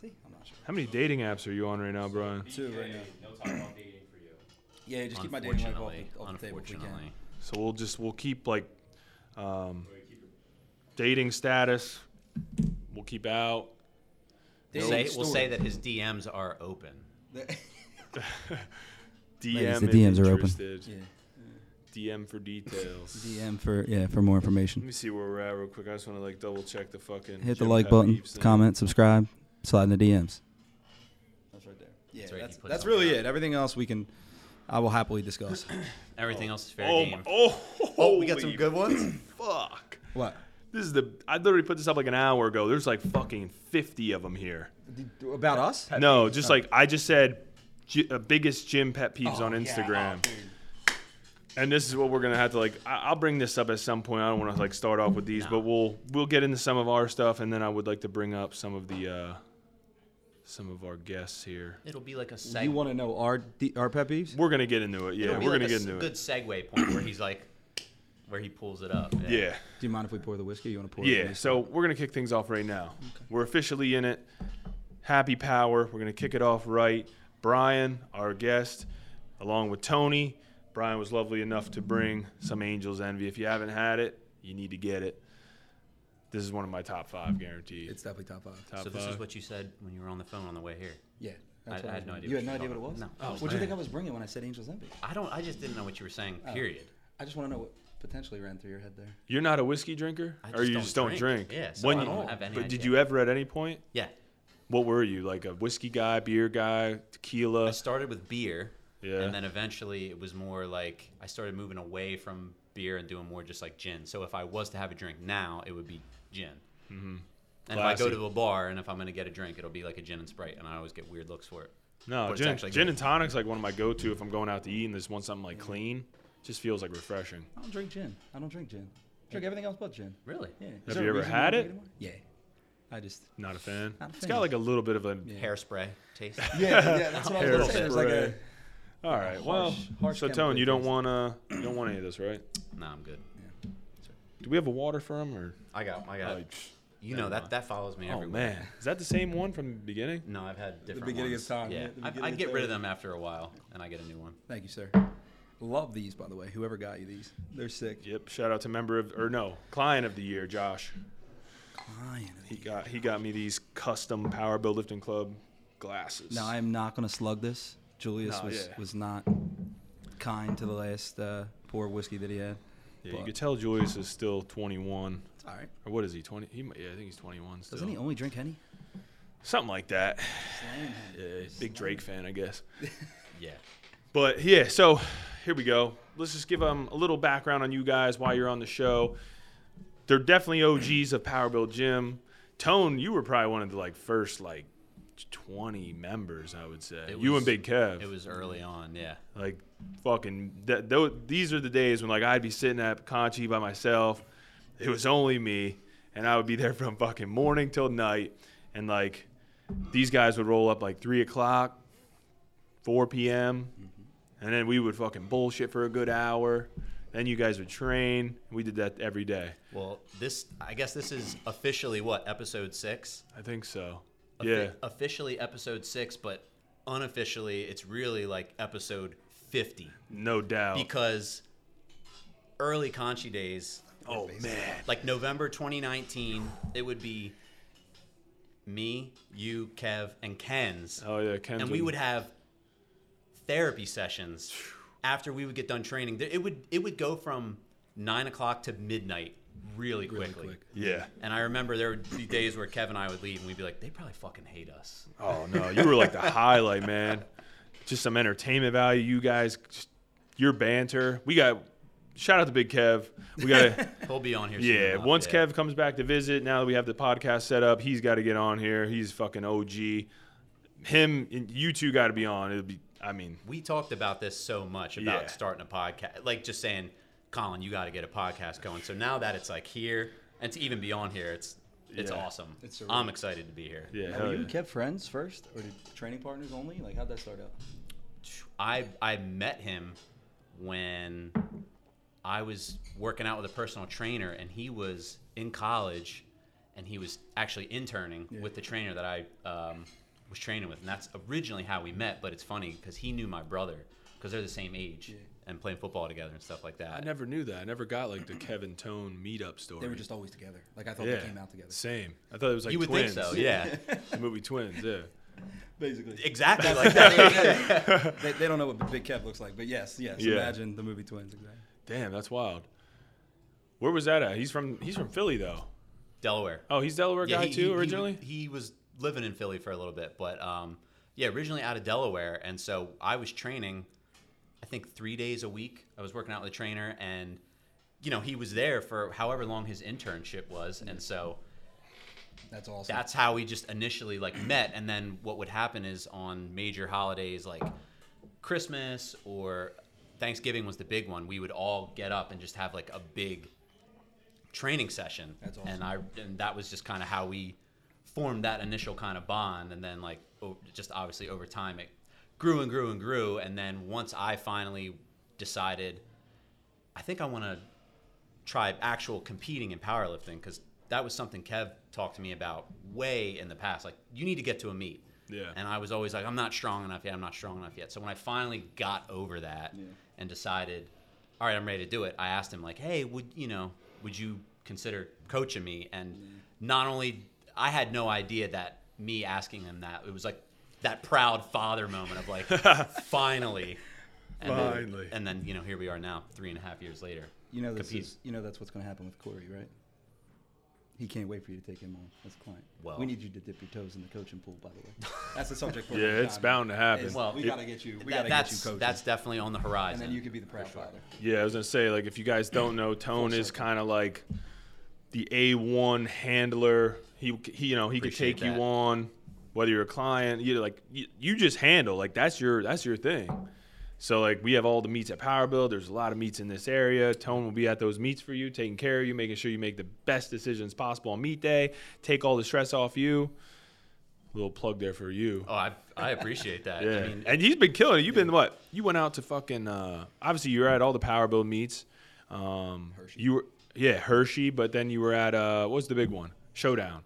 See, I'm not sure. How many dating apps are you on right now, Brian? Two right now. No talk about dating for you. Yeah, just keep my dating life off the, off the table if we can. unfortunately. So we'll just we'll keep like um, dating status. We'll keep out. Dating Say, we'll say that his DMs are open. DM the DMs are open. yeah. DM for details. DM for yeah for more information. Let me see where we're at real quick. I just want to like double check the fucking. Hit the like button, Eves comment, subscribe, slide in the DMs. That's right there. Yeah, That's right, that's that's really out. it. Everything else we can, I will happily discuss. Everything else is fair Oh, game. my, oh, Oh, we got some good ones. Fuck. what? This is the. I literally put this up like an hour ago. There's like fucking 50 of them here. About us? no, just like I just said, G- uh, biggest gym pet peeves Oh, on yeah. Instagram. Oh, and this is what we're gonna have to like. I- I'll bring this up at some point. I don't want to like start off with these, No. but we'll we'll get into some of our stuff, and then I would like to bring up some of the uh, some of our guests here. It'll be like a segue. you want to know our D- our pet peeves? We're gonna get into it. Yeah, we're like gonna a get s- into good it. segue point where he's like, where he pulls it up. Yeah. Do you mind if we pour the whiskey? You want to pour? Yeah, whiskey? so we're gonna kick things off right now. We're officially in it. Happy Power. We're gonna kick it off right. Brian, our guest, along with Tony. Brian was lovely enough to bring some Angels Envy. If you haven't had it, you need to get it. This is one of my top five, guaranteed. it's definitely top five. top So this five. is what you said when you were on the phone on the way here. Yeah. I- that's I had no idea You what had no idea what it was? talking Oh, what do you think I was bringing when I said Angels Envy? I don't. I just didn't know what you were saying. Oh. Period. I just want to know what potentially ran through your head there. You're not a whiskey drinker, I or you don't just don't drink. drink. Yeah, so When I you- don't have any But did you ever at any point? Yeah. What were you like a whiskey guy, beer guy, tequila? I started with beer. Yeah. And then eventually it was more like I started moving away from beer and doing more just like gin. So if I was to have a drink now, it would be gin. Mm-hmm. And if I go to a bar and if I'm going to get a drink, it'll be like a gin and Sprite. And I always get weird looks for it. No, But it's gin, actually gin good. and tonic's like one of my go-to if I'm going out to eat and just want something like clean. Just feels like refreshing. I don't drink gin. I don't drink gin. I drink everything else but gin. Really? Yeah. Is Have there you a ever reason had don't it? drink anymore? Yeah. I just. Not a fan. Not a It's fan. got like a little bit of a. Yeah. Hairspray taste. Yeah, yeah, that's what I was gonna say. There's like a. All right. Well, Harsh- harsh so chemical Tone, you don't want to. You don't want any of this, right? nah, I'm good. Do we have a water for him or? I got. I got. Like, you know that that follows me oh everywhere. man, is that the same one from the beginning? No, I've had different The beginning of time, Yeah, yeah, I, I get rid of them after a while, and I get a new one. Thank you, sir. Love these, by the way. Whoever got you these, they're sick. Yep. Shout out to member of or no client of the year, Josh. Client of the He year. got he got me these custom Power Build Lifting Club glasses. Now I am not going to slug this. Julius No, was yeah. was not kind to the last uh, pour whiskey that he had. Yeah, you but- could tell Julius is still 21. It's all right. Or what is he? 20? He, yeah, I think he's 21 still. Doesn't he only drink Henny? Something like that. Yeah, big Drake fan, I guess. Yeah. But yeah, so here we go. Let's just give them a little background on you guys while you're on the show. They're definitely OGs of Power Build Gym. Tone, you were probably one of the like first like 20 members, I would say. It you was- and Big Kev. It was early on. Yeah. like fucking th- th- these are the days when like I'd be sitting at Conchi by myself. It was only me, and I would be there from fucking morning till night, and like these guys would roll up like three o'clock, four p.m., mm-hmm. and then we would fucking bullshit for a good hour. Then you guys would train. We did that every day. Well, this I guess this is officially what episode six. I think so. Yeah. Officially episode six, but unofficially it's really like episode fifty No doubt. because early Conchi days, oh man. like November 2019, it would be me, you, Kev, and Ken's, Oh yeah, Ken's and we would have therapy sessions after we would get done training. It would it would go from nine o'clock to midnight really quickly. quick. Yeah. And I remember there would be days where Kev and I would leave, and we'd be like, "They probably fucking hate us." Oh no, you were like the highlight, man. Just some entertainment value. You guys, just your banter. We got shout out to Big Kev. We got He'll be on here. yeah. enough, Once yeah. Kev comes back to visit, now that we have the podcast set up, he's got to get on here. He's fucking OG. Him and you two got to be on. It'll be. I mean, we talked about this so much about Yeah. starting a podcast, like just saying, "Colin, you got to get a podcast going." So now that it's like here, and to even be on here, it's it's Yeah. awesome. It's a I'm excited to be here. yeah. Now, hell were you yeah. and Kev friends first, or did training partners only? Like, how'd that start out? I I met him when I was working out with a personal trainer, and he was in college, and he was actually interning Yeah. with the trainer that I um, was training with, and that's originally how we met. But it's funny because he knew my brother because they're the same age Yeah. And playing football together and stuff like that. I never knew that. I never got like the Kevin Tone meetup story. They were just always together. Like I thought yeah, they came out together. Same. I thought it was like you would twins. think so, yeah. the movie Twins. Yeah. Basically. exactly like that. they, they don't know what Big Kev looks like, but yes, yes. Yeah. Imagine the movie Twins. Exactly. Damn, that's wild. Where was that at? He's from he's from Philly though. Delaware. Oh, he's Delaware guy he- too he- he- originally. He, was living in Philly for a little bit, but um, yeah, originally out of Delaware, and so I was training. I think three days a week. I was working out with a trainer, and you know he was there for however long his internship was, and so That's awesome. that's how we just initially like met. And then what would happen is on major holidays like Christmas or Thanksgiving was the big one. We would all get up and just have like a big training session. That's awesome. And I and that was just kind of how we formed that initial kind of bond. And then like just obviously over time it grew and grew and grew. And then once I finally decided, I think I want to try actual competing in powerlifting because that was something Kev talked to me about way in the past. Like you need to get to a meet. Yeah. And I was always like, I'm not strong enough yet. I'm not strong enough yet. So when I finally got over that Yeah. and decided, all right, I'm ready to do it, I asked him like, hey, would you know, would you consider coaching me? And mm. not only I had no idea that me asking him that it was like that proud father moment of like, finally. And Finally. Then, and then you know here we are now, three and a half years later. you know this compete. is you know that's what's going to happen with Corey, right? He can't wait for you to take him on as a client. Well- we need you to dip your toes in the coaching pool, by the way. That's the subject. for Yeah, it's time. bound to happen. It's- Well, we it- got to get you. We That- got to get you that's coaching. that's definitely on the horizon. and then you can be the proud father. Yeah, I was gonna say like if you guys don't know, Tone is kind of like the A one handler. He, he you know he could Appreciate take you on, whether you're a client. You know, like you, you just handle like that's your that's your thing. So like we have all the meets at Power Build. There's a lot of meets in this area. Tone will be at those meets for you, taking care of you, making sure you make the best decisions possible on meet day. Take all the stress off you. little plug there for you. Oh, I, I appreciate that. Yeah, I mean, and he's been killing it. You've been what? You went out to fucking. Uh, obviously, you were at all the Power Build meets. Um, Hershey. You were yeah Hershey, but then you were at uh, what's the big one? Showdown.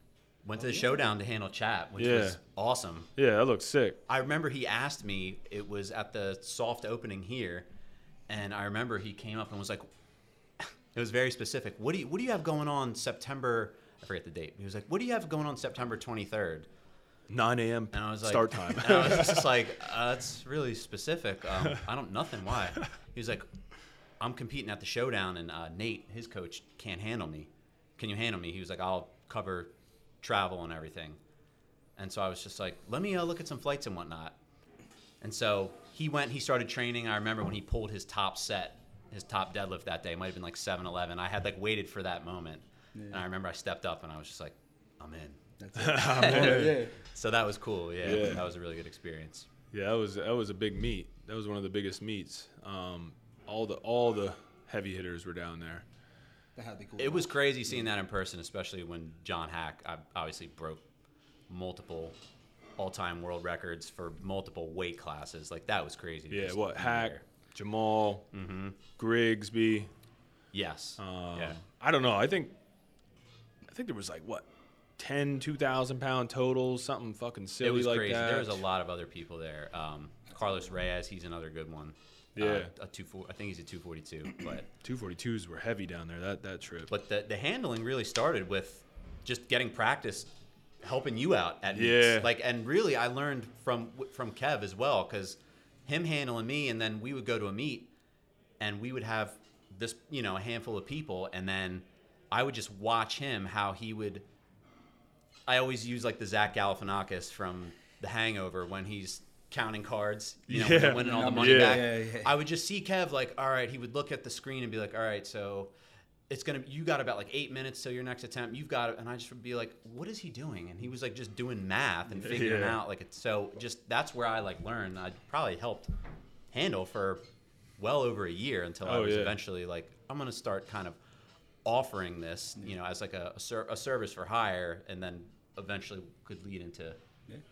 Went to the showdown to handle chat, which Yeah. was awesome. Yeah, that looks sick. I remember he asked me. It was at the soft opening here, and I remember he came up and was like, "It was very specific. What do you What do you have going on September? I forget the date. He was like, "What do you have going on September 23rd?" 9 a.m. And I was like, start time. And I was just like, uh, that's really specific. Um, I don't nothing. Why? He was like, I'm competing at the showdown, and uh, Nate, his coach, can't handle me. Can you handle me? He was like, I'll cover travel and everything. And so I was just like, let me uh, look at some flights and whatnot. And so he went. He started training. I remember when he pulled his top set, his top deadlift that day. It might have been like 7-Eleven. I had like waited for that moment, and I remember I stepped up and I was just like, I'm in. That's it. yeah. So that was cool. Yeah, Yeah. that was a really good experience. yeah, that was that was a big meet. That was one of the biggest meets. Um, all the all the heavy hitters were down there. That had to be cool. It was crazy seeing that in person, especially when John Haack uh, obviously broke multiple all-time world records for multiple weight classes. Like that was crazy. Yeah, just what be Haack, there. Jamal, Mm-hmm. Grigsby. Yes. Um, yeah. I don't know. I think I think there was like what 10, 2,000 pound totals, something fucking silly It was like crazy. that. There was a lot of other people there. Um, Carlos Reyes, he's another good one. Yeah. Uh, a two four, I think he's a 242. But 242s were heavy down there that that trip. but the the handling really started with just getting practice, helping you out at meets. Yeah. Like and really, I learned from from Kev as well because him handling me, and then we would go to a meet, and we would have this you know a handful of people, and then I would just watch him how he would. I always use like the Zach Galifianakis from The Hangover when he's counting cards, you know, Yeah. winning all the Yeah. money back. Yeah, yeah. I would just see Kev like, all right, he would look at the screen and be like, all right, so it's gonna you got about like eight minutes till your next attempt. You've got it, and I just would be like, what is he doing? And he was like just doing math and figuring Yeah. out like it's so just that's where I like learned. I probably helped handle for well over a year until I Oh, was yeah. eventually like, I'm gonna start kind of offering this, you know, as like a, a, ser- a service for hire, and then eventually could lead into Yeah.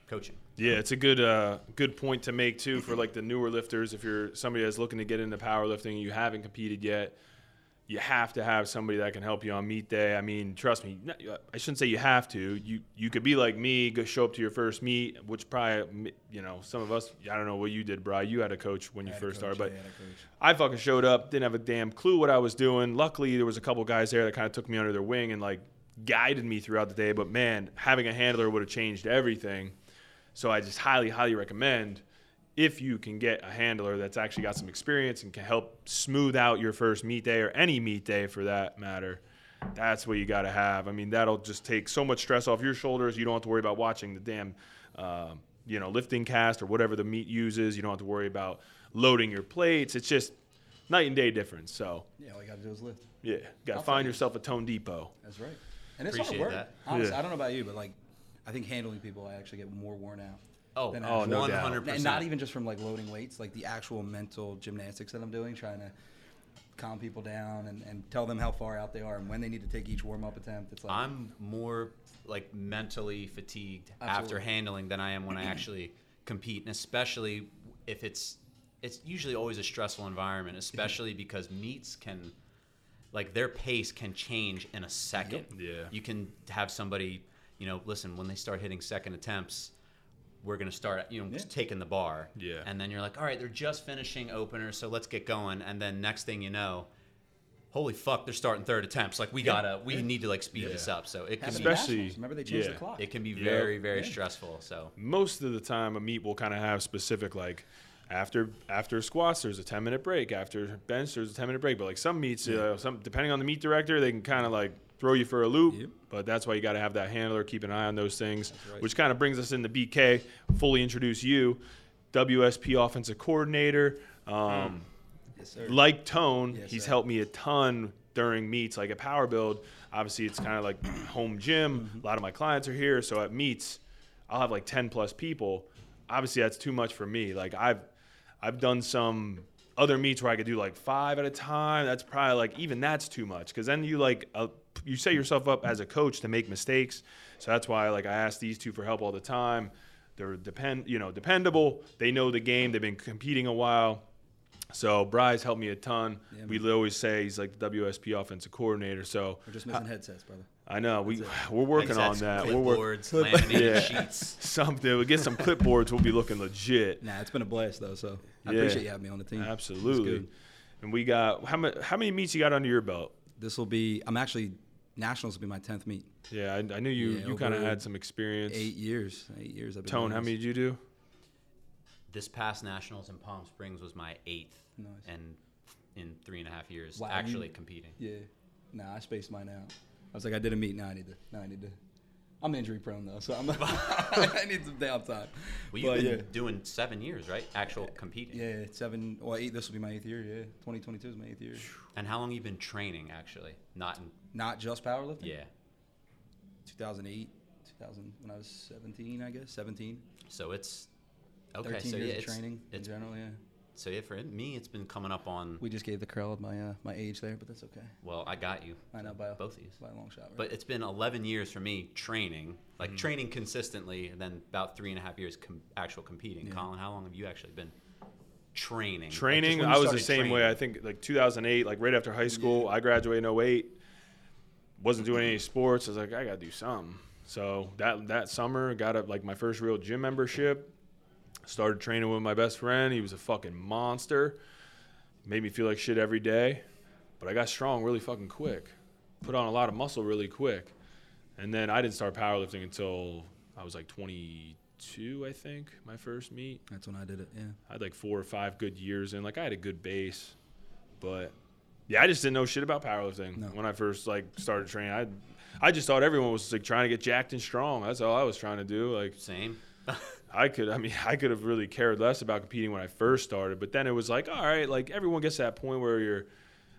Coaching. Yeah, it's a good uh, good point to make too for like the newer lifters. If you're somebody that's looking to get into powerlifting and you haven't competed yet, you have to have somebody that can help you on meet day. I mean, trust me, I shouldn't say you have to. You you could be like me, go show up to your first meet, which probably you know some of us. I don't know what you did, Bri. You had a coach when you first coach, started, but I had a coach. I fucking showed up, didn't have a damn clue what I was doing. Luckily, there was a couple guys there that kind of took me under their wing and like guided me throughout the day. But man, having a handler would have changed everything. So I just highly, highly recommend if you can get a handler that's actually got some experience and can help smooth out your first meet day or any meet day for that matter. That's what you got to have. I mean, that'll just take so much stress off your shoulders. You don't have to worry about watching the damn, uh, you know, lifting cast or whatever the meet uses. You don't have to worry about loading your plates. It's just night and day difference. So Yeah, all you got to do is lift. yeah, got to find yourself a Tone Depot. That's right. And it's Appreciate hard work. that. Honestly, Yeah. I don't know about you, but like, I think handling people, I actually get more worn out. Oh, than Oh, actually- no one doubt. And not even just from like loading weights, like the actual mental gymnastics that I'm doing, trying to calm people down and, and tell them how far out they are and when they need to take each warm up attempt. It's like I'm more like mentally fatigued after handling than I am when I actually compete, and especially if it's it's usually always a stressful environment, especially because meets can like their pace can change in a second. Yeah. You can have somebody, you know, listen, when they start hitting second attempts, we're going to start, you know, Yeah. taking the bar. Yeah. And then you're like, all right, they're just finishing opener, so let's get going. And then next thing you know, holy fuck, they're starting third attempts. Like we gotta, we need to like speed this up. So it can Happened be, Especially- remember they changed yeah. the clock. it can be Yeah. very, very Yeah. stressful. So most of the time a meet will kind of have specific like after after squats there's a 10 minute break after bench there's a 10 minute break but like some meets uh, some depending on the meet director they can kind of like throw you for a loop Yep. but that's why you got to have that handler keep an eye on those things right. which kind of brings us into bk fully introduce you wsp offensive coordinator um, yes, sir. like Tone, Yes, he's helped me a ton during meets. Like at Power Build, obviously it's kind of like home gym. Mm-hmm. A lot of my clients are here, so at meets, I'll have like ten plus people. Obviously, that's too much for me. Like I've I've done some other meets where I could do like five at a time. That's probably like even that's too much because then you like uh, you set yourself up as a coach to make mistakes. So that's why like I ask these two for help all the time. They're depend you know dependable. They know the game. They've been competing a while. So Bry's helped me a ton. Yeah, we always say he's like the WSP offensive coordinator. So We're just missing headsets, brother. I know we That's we're working on that. We're working clipboards, laminated Yeah. sheets. something. We get some clipboards. We'll be looking legit. Nah, it's been a blast though. So I Yeah. appreciate you having me on the team. Absolutely. And we got how many how many meets you got under your belt? This will be. I'm actually nationals will be my tenth meet. Yeah, I, I knew you Yeah, you kind of had some experience. Eight years. Eight years. I've been Tone, how many did you do? This past nationals in Palm Springs was my eighth, Nice. and in three and a half years Wow, you- actually competing. Yeah. Nah, I spaced mine out. I was like, I did a meet. Now I need to. Now I need to. I'm injury prone though, so I'm. I need some downtime. Well, you've But, been yeah. doing seven years, right? Actual competing. Yeah, seven. Well, eight. This will be my eighth year. Yeah, 2022 is my eighth year. And how long you been training? Actually, not in. Not just powerlifting. Yeah. 2008, 2000 when I was 17, I guess 17. So it's okay. 13 So years yeah, of it's, training it's in general. Yeah. So yeah. For me, it's been coming up on. We just gave the crowd my uh, my age there, but that's okay. Well, I got you. I know by a, Both of you. by a long shot. Right? But it's been 11 years for me training, like Mm-hmm. training consistently, and then about three and a half years com- actual competing. Yeah. Colin, how long have you actually been training? Training, when you I was the started same way. I think like 2008, like right after high school, I graduated in 08. Wasn't doing any sports. I was like, I gotta do something. So that that summer, got a, like my first real gym membership. Started training with my best friend. He was a fucking monster. Made me feel like shit every day, but I got strong really fucking quick. Put on a lot of muscle really quick, and then I didn't start powerlifting until I was like 22, I think, my first meet. that's when I did it. Yeah. I had like four or five good years in. Like I had a good base, but yeah, I just didn't know shit about powerlifting No. when I first like started training. I I just thought everyone was like trying to get jacked and strong. That's all I was trying to do. Like Same. I could, I mean, I could have really cared less about competing when I first started. But then it was like, all right, like everyone gets to that point where you're,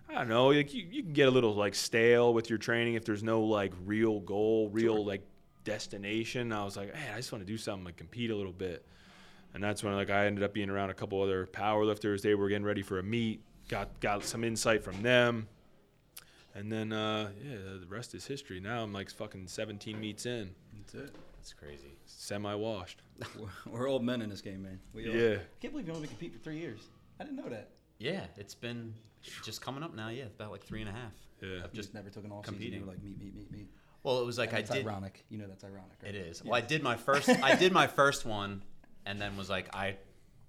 I don't know, like you, you can get a little like stale with your training if there's no like real goal, real like destination. I was like, man, I just want to do something like compete a little bit. And that's when like I ended up being around a couple other power lifters. They were getting ready for a meet. Got got some insight from them. And then uh, yeah, the rest is history. Now I'm like fucking 17 meets in, That's it. That's crazy. semi washed. We're, we're old men in this game, man. We are. Yeah. I can't believe you only compete for three years. I didn't know that. Yeah, it's been just coming up now. Yeah, about like three and a half. Yeah. Of Just just never took an off competing. season. You were like meet, meet, meet, meet. well, it was like And I did. ironic. You know that's ironic. Right? It is. Yeah. Well, I did my first. I did my first one, and then was like, I,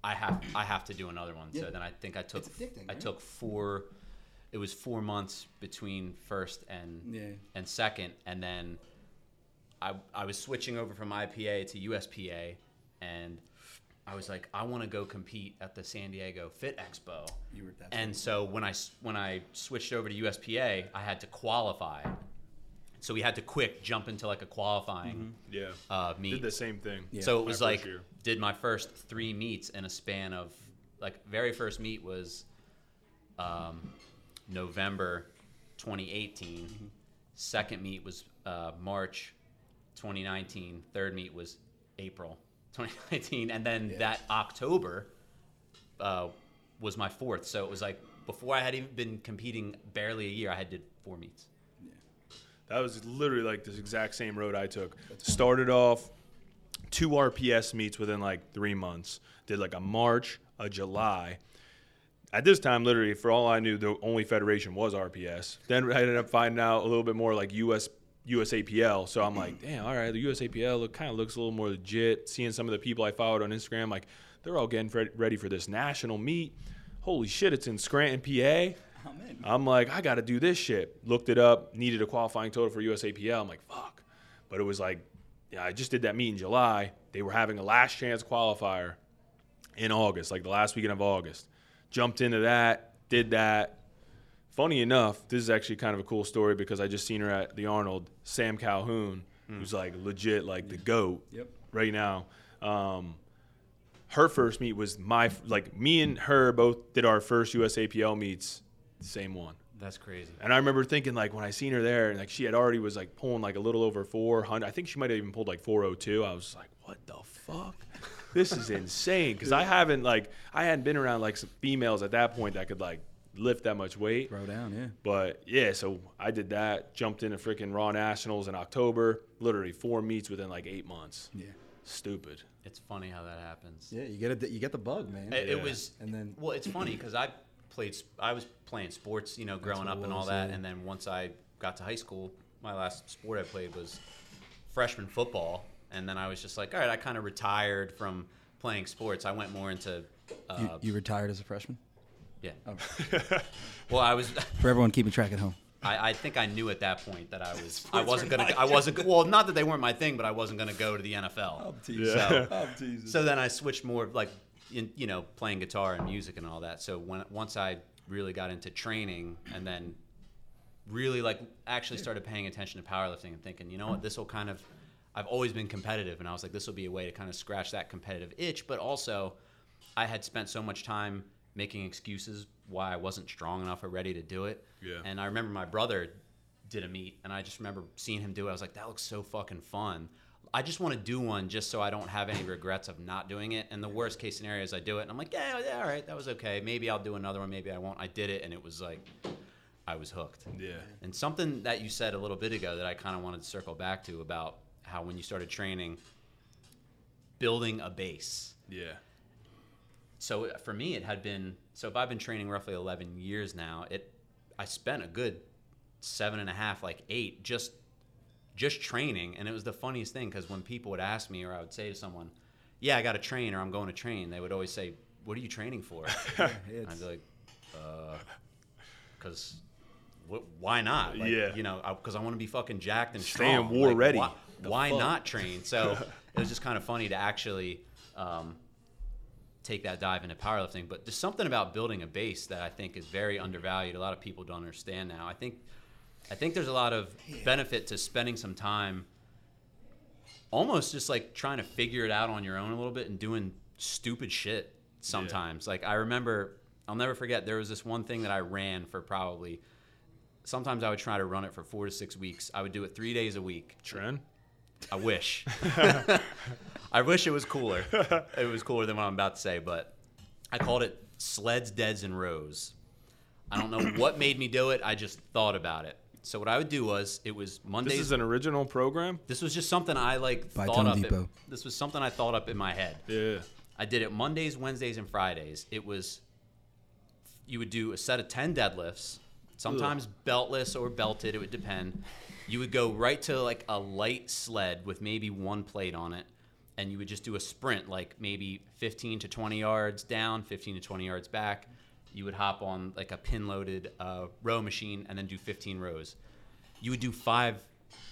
I have, I have to do another one. Yeah. So then I think I took, It's addicting, I right? took four. It was four months between first and Yeah. and second, and then I I was switching over from IPA to USPA, and I was like, I want to go compete at the San Diego Fit Expo. You were that's And so when I s- when I switched over to USPA, I had to qualify. So we had to quick jump into like a qualifying Yeah. uh, meet. Did the same thing. Yeah. so it was first like year. did my first three meets in a span of like very first meet was um, November 2018. Second meet was uh, March 2019. Third meet was April 2019, and then Yeah. that October uh, was my fourth. So it was like before I had even been competing barely a year, I had did four meets. That was literally like this exact same road I took. Started off two RPS meets within like three months. Did like a March, a July. At this time, literally, for all I knew, the only federation was RPS. Then I ended up finding out a little bit more like US USAPL. So I'm like, mm. damn, all right, the USAPL look kind of looks a little more legit. Seeing some of the people I followed on Instagram, like they're all getting ready for this national meet. Holy shit, it's in Scranton, PA. I'm in. I'm like, I got to do this shit. Looked it up, needed a qualifying total for USAPL. I'm like, fuck. But it was like, yeah, I just did that meet in July. They were having a last chance qualifier in August, like the last weekend of August. Jumped into that, did that. Funny enough, this is actually kind of a cool story because I just seen her at the Arnold, Sam Calhoun, who's like legit like the GOAT Yep. right now. Um, her first meet was my like me and her both did our first USAPL meets, same one. That's crazy. And I remember thinking like when I seen her there, and like she had already was like pulling like a little over 400. I think she might have even pulled like 402. I was like, what the fuck? This is insane because I haven't like I hadn't been around like some females at that point that could like lift that much weight. Throw down. Yeah. But yeah, so I did that. Jumped into freaking Raw Nationals in October. Literally four meets within like eight months. Yeah. Stupid. It's funny how that happens. Yeah. You get it. You get the bug, man. It, Yeah. it was, And then- well, it's funny because I played, I was playing sports, you know, growing up and all that, yeah. and then once I got to high school, my last sport I played was freshman football, and then I was just like, all right, I kind of retired from playing sports. I went more into, uh, you, you retired as a freshman. Yeah. Oh. Well, I was. For everyone keeping track at home. I, I think I knew at that point that I was I wasn't gonna I wasn't well not that they weren't my thing but I wasn't gonna go to the NFL. Yeah. Oh, so, oh, so then I switched more like in, you know playing guitar and music and all that. So when once I really got into training and then really like actually started paying attention to powerlifting and thinking, you know what, this will kind of I've always been competitive and I was like this will be a way to kind of scratch that competitive itch, but also I had spent so much time making excuses why I wasn't strong enough or ready to do it. Yeah. And I remember my brother did a meet and I just remember seeing him do it. I was like, that looks so fucking fun. I just want to do one just so I don't have any regrets of not doing it. And the worst case scenario is I do it and I'm like, yeah, yeah, all right, that was okay. Maybe I'll do another one, maybe I won't. I did it and it was like I was hooked. Yeah. And something that you said a little bit ago that I kind of wanted to circle back to about how when you started training, building a base. Yeah. So uh, for me, it had been so if I've been training roughly 11 years now, it I spent a good seven and a half, like eight, just just training. And it was the funniest thing because when people would ask me, or I would say to someone, "Yeah, I got to train," or "I'm going to train," they would always say, "What are you training for?" and I'd be like, "Uh, because." Why not? Like, Yeah. You know, because I, want to be fucking jacked and Staying strong. war Like, ready. Why, why not train? So it was just kind of funny to actually um, take that dive into powerlifting. But there's something about building a base that I think is very undervalued. A lot of people don't understand now. I think I think there's a lot of benefit to spending some time almost just like trying to figure it out on your own a little bit and doing stupid shit sometimes. Like I remember I'll never forget there was this one thing that I ran for probably sometimes I would try to run it for 4 to 6 weeks. I would do it 3 days a week. Trend. I wish. I wish it was cooler. It was cooler than what I'm about to say, but I called it Sleds, Deads, and Rows. I don't know what made me do it. I just thought about it. So what I would do was it was Mondays. This is an original program. this was just something I like By thought Tone up. in- Depot. this was something I thought up in my head. Yeah. I did it Mondays, Wednesdays, and Fridays. It was you would do a set of 10 deadlifts, sometimes beltless or belted, it would depend. You would go right to like a light sled with maybe one plate on it, and you would just do a sprint, like maybe 15 to 20 yards down, 15 to 20 yards back. You would hop on like a pin loaded uh, row machine and then do 15 rows. You would do five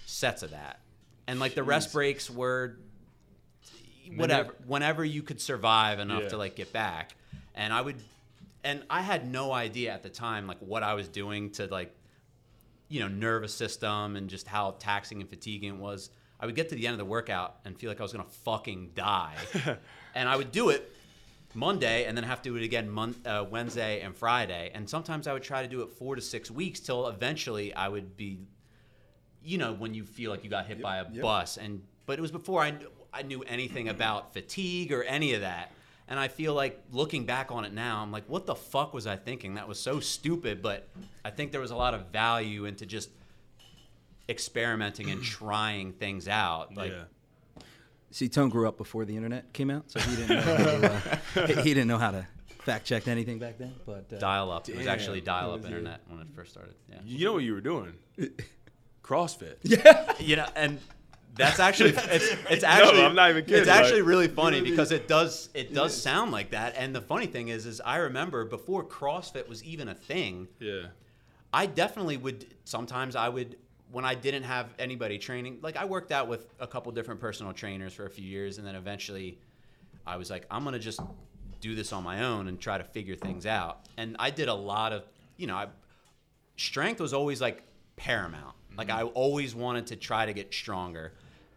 sets of that. And like the rest Jeez. breaks were whatever whenever you could survive enough Yeah. to like get back and i would and i had no idea at the time like what i was doing to like you know nervous system and just how taxing and fatiguing it was i would get to the end of the workout and feel like i was gonna fucking die. And i would do it monday and then have to do it again mon- uh, wednesday and friday. And sometimes i would try to do it four to six weeks till eventually i would be you know when you feel like you got hit by a yep. bus. And but it was before I, kn- I knew anything about fatigue or any of that and i feel like looking back on it now i'm like what the fuck was i thinking that was so stupid but i think there was a lot of value into just experimenting and trying things out like yeah. See, Tone grew up before the internet came out, so he didn't know how to, uh, he- he didn't know how to fact check anything back then. But uh, dial up it was actually dial up It internet when it first started yeah You know what you were doing? CrossFit. Yeah. you know and that's actually it's, it's No, actually I'm not even kidding, it's actually like- really funny because it does it does sound like that and the funny thing is is i remember before crossfit was even a thing Yeah. I definitely would. Sometimes I would when I didn't have anybody training. Like I worked out with a couple different personal trainers for a few years, and then eventually, I was like, I'm gonna just do this on my own and try to figure things out. And I did a lot of, you know, I, strength was always like paramount. Like mm-hmm. I always wanted to try to get stronger,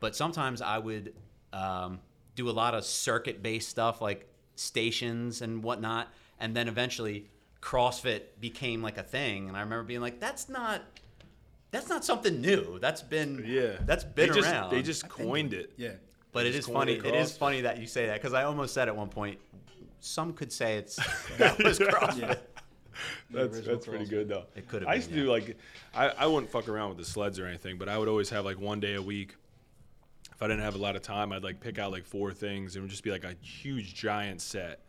but sometimes I would um, do a lot of circuit-based stuff like stations and whatnot, and then eventually CrossFit became like a thing. And I remember being like, "That's not." That's not something new. That's been Yeah. That's been they just, around. They just coined it. yeah, But it Just funny. it It is funny that you say that because I almost said at one point. Some could say it's that was CrossFit. yeah. The That's, original that's pretty good though. It could have I been, used to yeah. do like, I, I wouldn't fuck around with the sleds or anything, but I would always have like one day a week. If I didn't have a lot of time, I'd like pick out like four things. and It would just be like a huge giant set,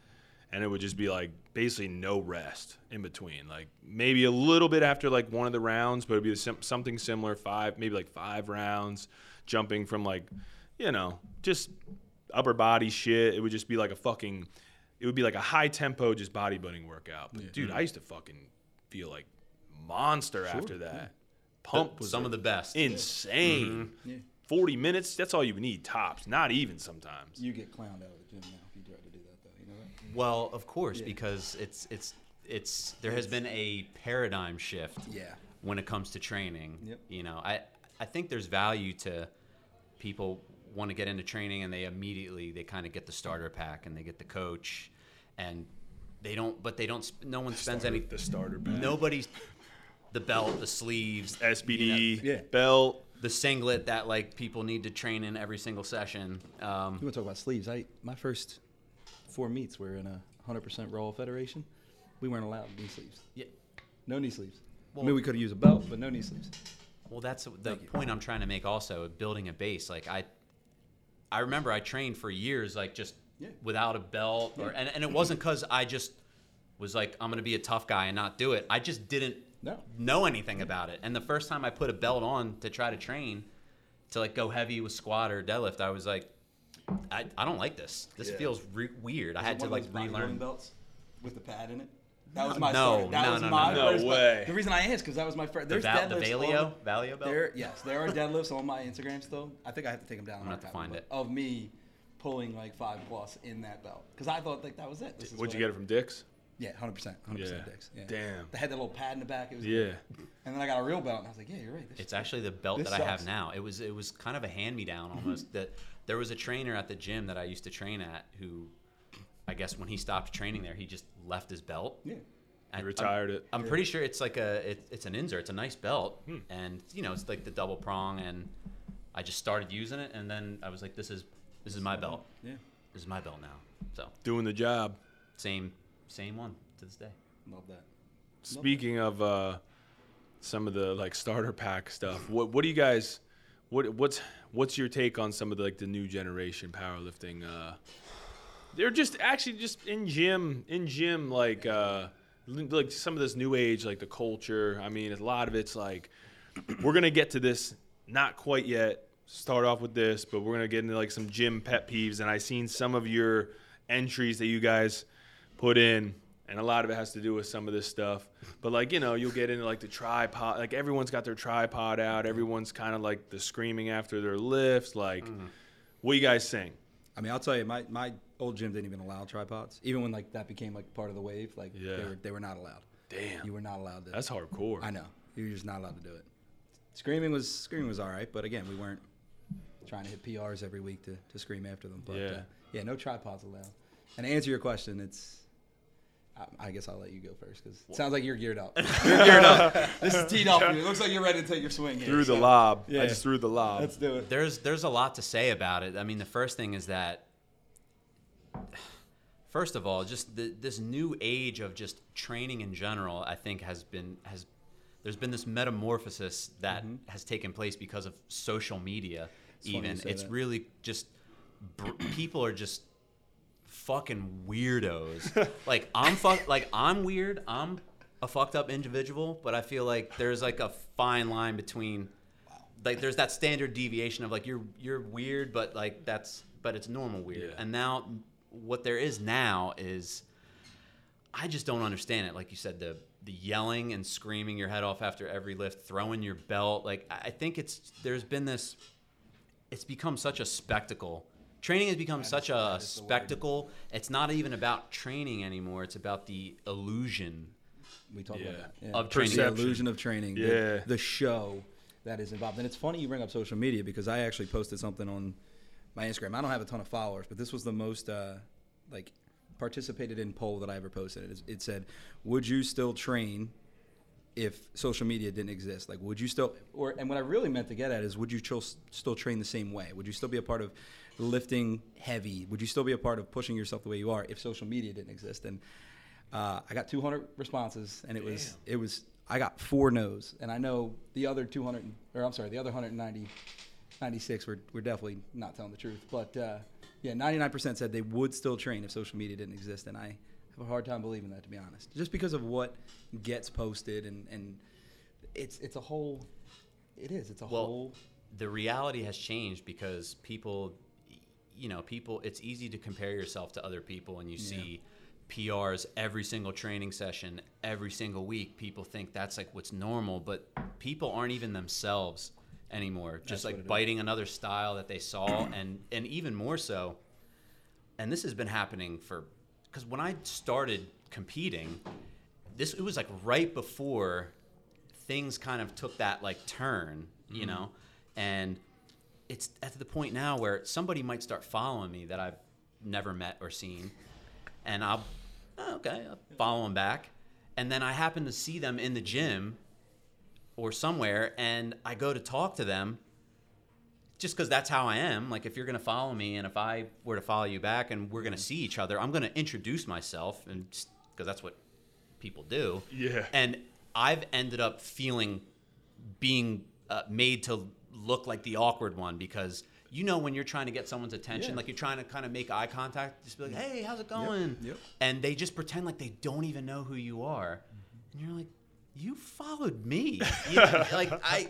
and it would just be like basically no rest in between. Like maybe a little bit after like one of the rounds, but it'd be sim- something similar. Five, maybe like five rounds, jumping from like, you know, just upper body shit. It would just be like a fucking. It would be like a high tempo, just bodybuilding workout. But dude, mm. I used to fucking feel like monster after that. Pump was Some of the best. insane. Mm-hmm. Yeah. Forty minutes. That's all you need tops. Not even sometimes. You get clowned out of the gym now if you try to do that, though. You know that? Well, of course, Yeah. because it's it's it's there has been a paradigm shift. Yeah. When it comes to training, Yep. you know, I I think there's value to people want to get into training and they immediately they kind of get the starter pack and they get the coach, and they don't. But they don't. No one spends Starter- any. the starter pack. Nobody's the belt, the sleeves, SBD Yeah. belt. The singlet that like people need to train in every single session. Um, You want to talk about sleeves? I my first four meets were in a 100% Raw Federation. We weren't allowed knee sleeves. yeah, No knee sleeves. I mean, we could have used a belt, but no knee sleeves. Well, that's the Thank you. point I'm trying to make. Also, building a base. Like I, I remember I trained for years, like just Yeah. without a belt, or and, and it wasn't because I just was like I'm gonna be a tough guy and not do it. I just didn't No. know anything about it. And the first time I put a belt on to try to train, to like go heavy with squat or deadlift, I was like, I, I don't like this. This Yeah. feels re- weird. I had to like relearn. belts with the pad in it. That was my No. That no, was no, my no, no. first No way. The reason I asked because that was my first. The, There's the deadlifts Valeo, on- Valeo belt. There, yes, there are deadlifts on my Instagram still. I think I have to take them down. I'm gonna have to find but Of me pulling like five plus in that belt because I thought like that was it. Is Would you what get it from Dick's? Yeah, hundred percent, hundred percent dicks. Yeah. Damn. They had that little pad in the back. It was Yeah. And then I got a real belt, and I was like, yeah, you're right. This It's actually the belt This that I have now. It was it was kind of a hand me down almost. that there was a trainer at the gym that I used to train at who, I guess when he stopped training there, he just left his belt. yeah. And He retired it. I'm pretty sure it's like a it, it's an Inzer. It's a nice belt, Hmm. and you know it's like the double prong. And I just started using it, and then I was like, this is this is my belt. Yeah. This is my belt now. So Doing the job. same same one to this day. Love that. Speaking of uh, some of the like starter pack stuff, what what do you guys, what what's what's your take on some of the like the new generation powerlifting? Uh, they're just actually just in gym in gym like uh, like some of this new age, like the culture. I mean, a lot of it's like we're gonna get to this, not quite yet. Start off with this, but we're gonna get into like some gym pet peeves. And I seen some of your entries that you guys put in, and a lot of it has to do with some of this stuff. But like you know, you'll get into like the tripod. Like everyone's got their tripod out. Everyone's kind of like the screaming after their lifts. Like, what you guys saying? I mean, I'll tell you, my, my old gym didn't even allow tripods. Even when like that became like part of the wave, like Yeah. they were they were not allowed. Damn, You were not allowed to. that's hardcore. I know. You were just not allowed to do it. Screaming was screaming was all right, but again, we weren't trying to hit PRs every week to, to scream after them. But Yeah. uh, yeah, no tripods allowed. And to answer your question, it's. I, I guess I'll let you go first because it sounds like you're geared up. You're geared up. This is teed up. for you. It looks like you're ready to take your swing. Here, Threw the so lob. Yeah. I just threw the lob. Let's do it. There's there's a lot to say about it. I mean, the first thing is that first of all, just the, this new age of just training in general, I think has been has there's been this metamorphosis that mm-hmm. has taken place because of social media. It's even it's that. really just br- people are just fucking weirdos. like I'm fuck like I'm weird. I'm a fucked up individual, but I feel like there's like a fine line between like there's that standard deviation of like you're you're weird, but like that's but it's normal weird. Yeah. And now what there is now is I just don't understand it. Like you said, the the yelling and screaming your head off after every lift, throwing your belt. Like I I think it's there's been this. It's become such a spectacle. Training has become such a is the word. spectacle. It's not even about training anymore. It's about the illusion. We talked Yeah. about that. Yeah. Of training. The Perception. illusion of training. Yeah. The, the show that is involved. And it's funny you bring up social media because I actually posted something on my Instagram. I don't have a ton of followers, but this was the most uh, like participated in poll that I ever posted. It, it said, "Would you still train if social media didn't exist? Like, would you still?" Or and what I really meant to get at is, would you still still train the same way? Would you still be a part of lifting heavy? Would you still be a part of pushing yourself the way you are if social media didn't exist? And uh, I got 200 responses, and it was it was I got four no's, and I know the other 200 or I'm sorry, the other 190, 96 were were definitely not telling the truth, but uh, yeah, 99% said they would still train if social media didn't exist, and I have a hard time believing that to be honest, just because of what gets posted and and it's it's a whole, it is it's a Well, whole the reality has changed because people you know people it's easy to compare yourself to other people and you see PRs every single training session every single week people think that's like what's normal but people aren't even themselves anymore just what like it is. biting another style that they saw and and even more so and this has been happening for because when I started competing this it was like right before things kind of took that like turn, you Mm-hmm. know, and it's at the point now where somebody might start following me that I've never met or seen, and I'll oh, okay I'll follow them back, and then I happen to see them in the gym or somewhere, and I go to talk to them. Just because that's how I am. Like, if you're gonna follow me, and if I were to follow you back, and we're gonna see each other, I'm gonna introduce myself, and because that's what people do. Yeah. And I've ended up feeling being uh, made to look like the awkward one because you know when you're trying to get someone's attention, Yeah. like you're trying to kind of make eye contact, just be like, "Hey, how's it going?" yep. And they just pretend like they don't even know who you are, mm-hmm. and you're like, "You followed me." You know, like I.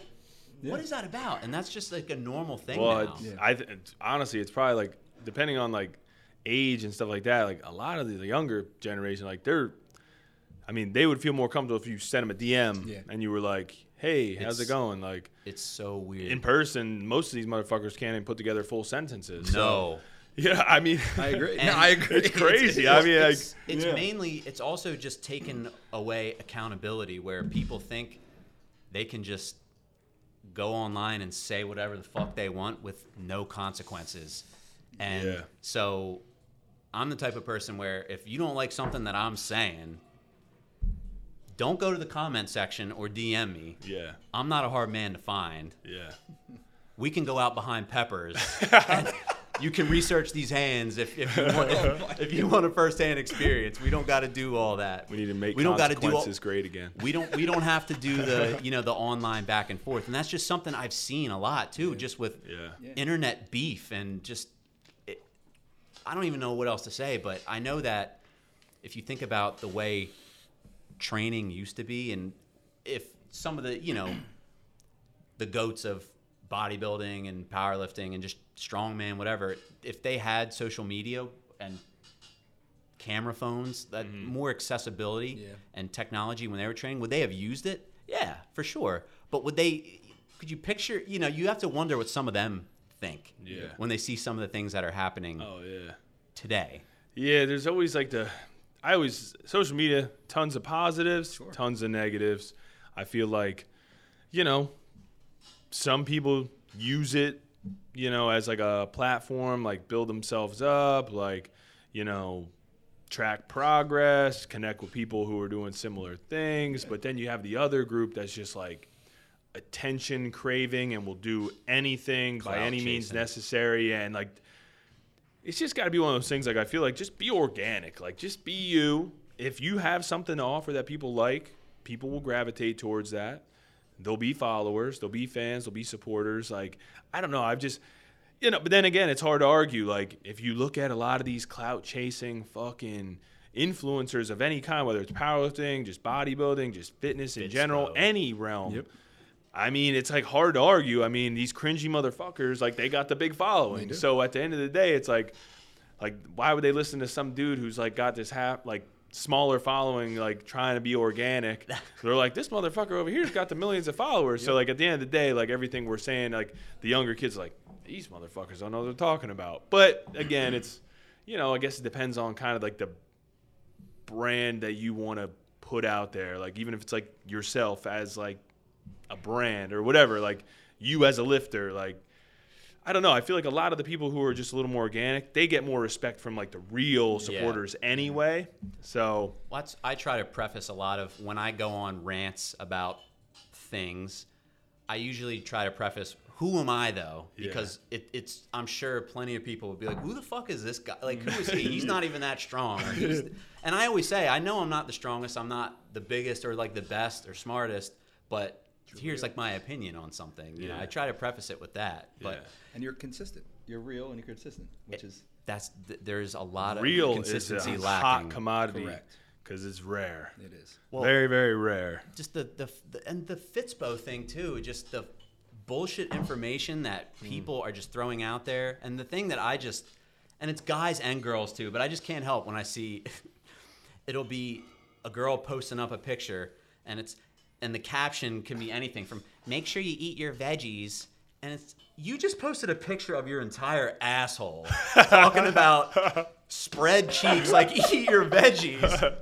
Yeah. is that about? And that's just like a normal thing Well, now. it's, Yeah. I th- it's- honestly, it's probably like depending on like age and stuff like that. Like a lot of the, the younger generation, like they're, I mean, they would feel more comfortable if you sent them a DM Yeah. and you were like, "Hey, how's it going?" Like It's so weird. in person, most of these motherfuckers can't even put together full sentences. So, no. yeah, I mean, I agree. And no, I agree. it's crazy. I mean, like, it's, it's Yeah. mainly it's also just taken away accountability where people think they can just go online and say whatever the fuck they want with no consequences and Yeah. so i'm the type of person where if you don't like something that i'm saying don't go to the comment section or dm me yeah, i'm not a hard man to find yeah, we can go out behind peppers. and you can research these hands if, if you want if, if you want a first-hand experience. We don't got to do all that. we need to make we don't got to do all, great again. we don't we don't have to do the you know the online back and forth, and that's just something I've seen a lot too, just with Yeah. Yeah. internet beef and just it, I don't even know what else to say, but I know that if you think about the way training used to be, and if some of the you know the goats of bodybuilding and powerlifting and just strongman, whatever, if they had social media and camera phones, that mm-hmm. more accessibility Yeah. and technology when they were training, would they have used it? Yeah, for sure. But would they? Could you picture? You know, you have to wonder what some of them think Yeah. when they see some of the things that are happening Oh yeah. today. Yeah, there's always like the I always social media, tons of positives, tons of negatives. I feel like, you know, some people use it, you know, as like a platform, like build themselves up, like, you know, track progress, connect with people who are doing similar things. But then you have the other group that's just like attention craving and will do anything by Clout any means necessary and like it's just got to be one of those things like i feel like just be organic like just be you if you have something to offer that people like people will gravitate towards that there'll be followers there'll be fans there'll be supporters like i don't know i've just you know but then again it's hard to argue like if you look at a lot of these clout chasing fucking influencers of any kind whether it's powerlifting just bodybuilding just fitness in general Fitspo. any realm Yep. I mean, it's like hard to argue. I mean, these cringy motherfuckers, like they got the big following. So at the end of the day, it's like, like why would they listen to some dude who's like got this half like smaller following, like trying to be organic? They're like, this motherfucker over here's got the millions of followers. So like at the end of the day, like everything we're saying, like the younger kids, are like these motherfuckers don't know what they're talking about. But again, it's you know, I guess it depends on kind of like the brand that you want to put out there. Like even if it's like yourself as like a brand or whatever, like you as a lifter, like I don't know. I feel like a lot of the people who are just a little more organic, they get more respect from like the real Yeah. supporters mm-hmm. anyway. So Well, I try to preface a lot of when I go on rants about things. I usually try to preface, "Who am I though?" Yeah. Because it, it's. I'm sure plenty of people would be like, "Who the fuck is this guy? Like, who is he? He's not even that strong." And I always say, I know I'm not the strongest. I'm not the biggest or like the best or smartest, but here's like my opinion on something. You know, I try to preface it with that. But Yeah. And you're consistent. You're real and you're consistent, which is that's th- there's a lot of real is a consistency hot commodity Correct. because it's rare, it is. Well- very very rare. just the, the the and the Fitspo thing too. Just the bullshit information that Hmm. people are just throwing out there, and the thing that I just and it's guys and girls too, but I just can't help when I see it'll be a girl posting up a picture, and it's and the caption can be anything from "Make sure you eat your veggies." And it's you just posted a picture of your entire asshole talking about spread cheeks like eat your veggies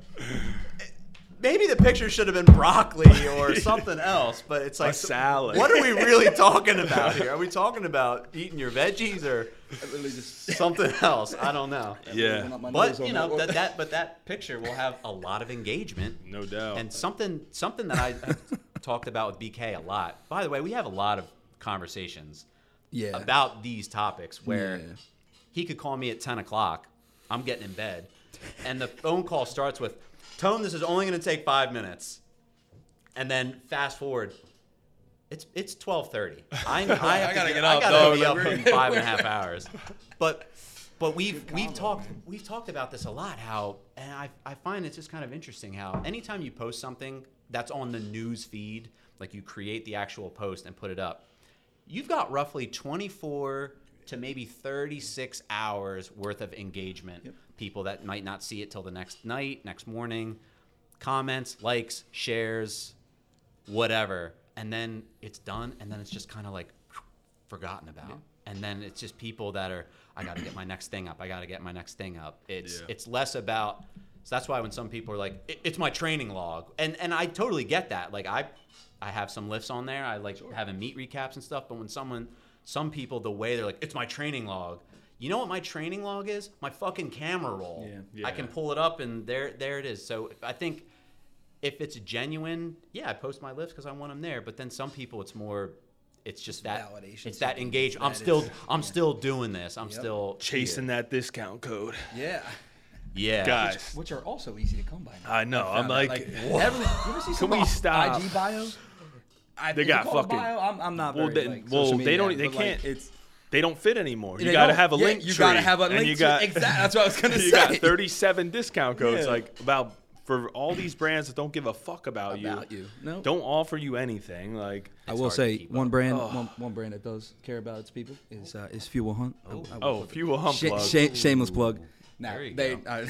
maybe the picture should have been broccoli or something else, but it's like salad. What are we really talking about here? Are we talking about eating your veggies or I literally just something else? I don't know. Yeah. went up my But you know that that, that but that picture will have a lot of engagement. No doubt. And something something that I talked about with BK a lot. By the way, we have a lot of conversations yeah. about these topics where Yeah. he could call me at 10 o'clock. I'm getting in bed. And the phone call starts with, Tone, this is only going to take five minutes. And then fast forward, it's it's 12:30. I, I, have I to gotta get, get I up, gotta dog. be up in five and a half hours. But but we've Good we've talked man. we've talked about this a lot. How and I I find it's just kind of interesting how anytime you post something that's on the news feed, like you create the actual post and put it up, you've got roughly 24 to maybe 36 hours worth of engagement. Yep. People that might not see it till the next night, next morning, comments, likes, shares, whatever. And then it's done, and then it's just kind of like forgotten about. And then it's just people that are, I got to get my next thing up. I got to get my next thing up. It's Yeah. it's less about. So that's why when some people are like, "It- "It's my training log," and and I totally get that. Like I, I have some lifts on there. I like having meet recaps and stuff. But when someone, some people, the way they're like, "It's my training log." You know what my training log is? My fucking camera roll. Yeah. I can pull it up and there there it is. So I think if it's genuine, yeah, I post my lifts because I want them there. But then some people, it's more, it's just that Validation It's that engagement. I'm still, is- I'm yeah. still doing this. I'm Yep. still Chasing here. that discount code, Yeah. Yeah, guys. Which are also easy to come by. Now. I know. found I'm out. like, every, you ever see some we stop? IG bios? I, They got called a fucking- Bio? I'm, I'm not Well, very, they- like, well, social they don't- they can't- It's they don't fit anymore. You got to have a Yeah, link. You got gotta have a link. You to, got exactly. That's what I was gonna you say. You got 37 discount codes. Yeah. Like about for all these brands that don't give a fuck about, About you. No. don't offer you anything. Like, I will say one up. brand, Oh. one, one brand that does care about its people is uh, is Fuel Hunt. I- I oh, fuel hump Sh- plug. sh- shameless plug. Now There they, go. I,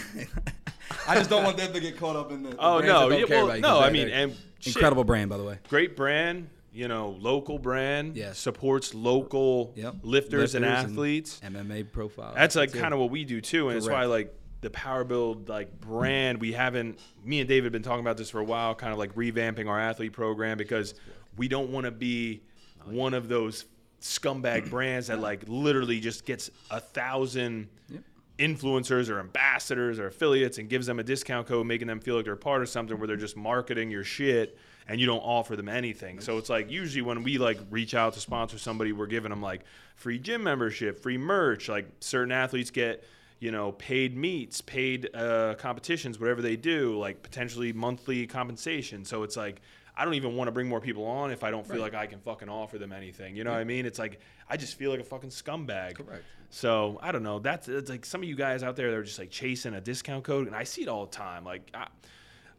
I just don't want them to get caught up in the. the oh no, that don't yeah, care well, about you, no. 'cause I mean, they're and shit, incredible brand by the way. great brand. You know, local brand. Yes. Supports local Yep. lifters, and Lifters athletes. MMA profile. That's like kind of what we do too, and it's why like the Power Build like brand we haven't. Me and David have been talking about this for a while, kind of like revamping our athlete program because we don't want to be one of those scumbag brands that like literally just gets a thousand Yep. influencers or ambassadors or affiliates and gives them a discount code, making them feel like they're part of something where they're just marketing your shit and you don't offer them anything. So it's like usually when we like reach out to sponsor somebody, we're giving them like free gym membership, free merch. Like certain athletes get, you know, paid meets, paid uh, competitions, whatever they do, like potentially monthly compensation. So it's like I don't even want to bring more people on if I don't feel Right. like I can fucking offer them anything. You know what I mean? It's like I just feel like a fucking scumbag. Correct. So I don't know. That's it's like some of you guys out there that are just like chasing a discount code, and I see it all the time. Like I,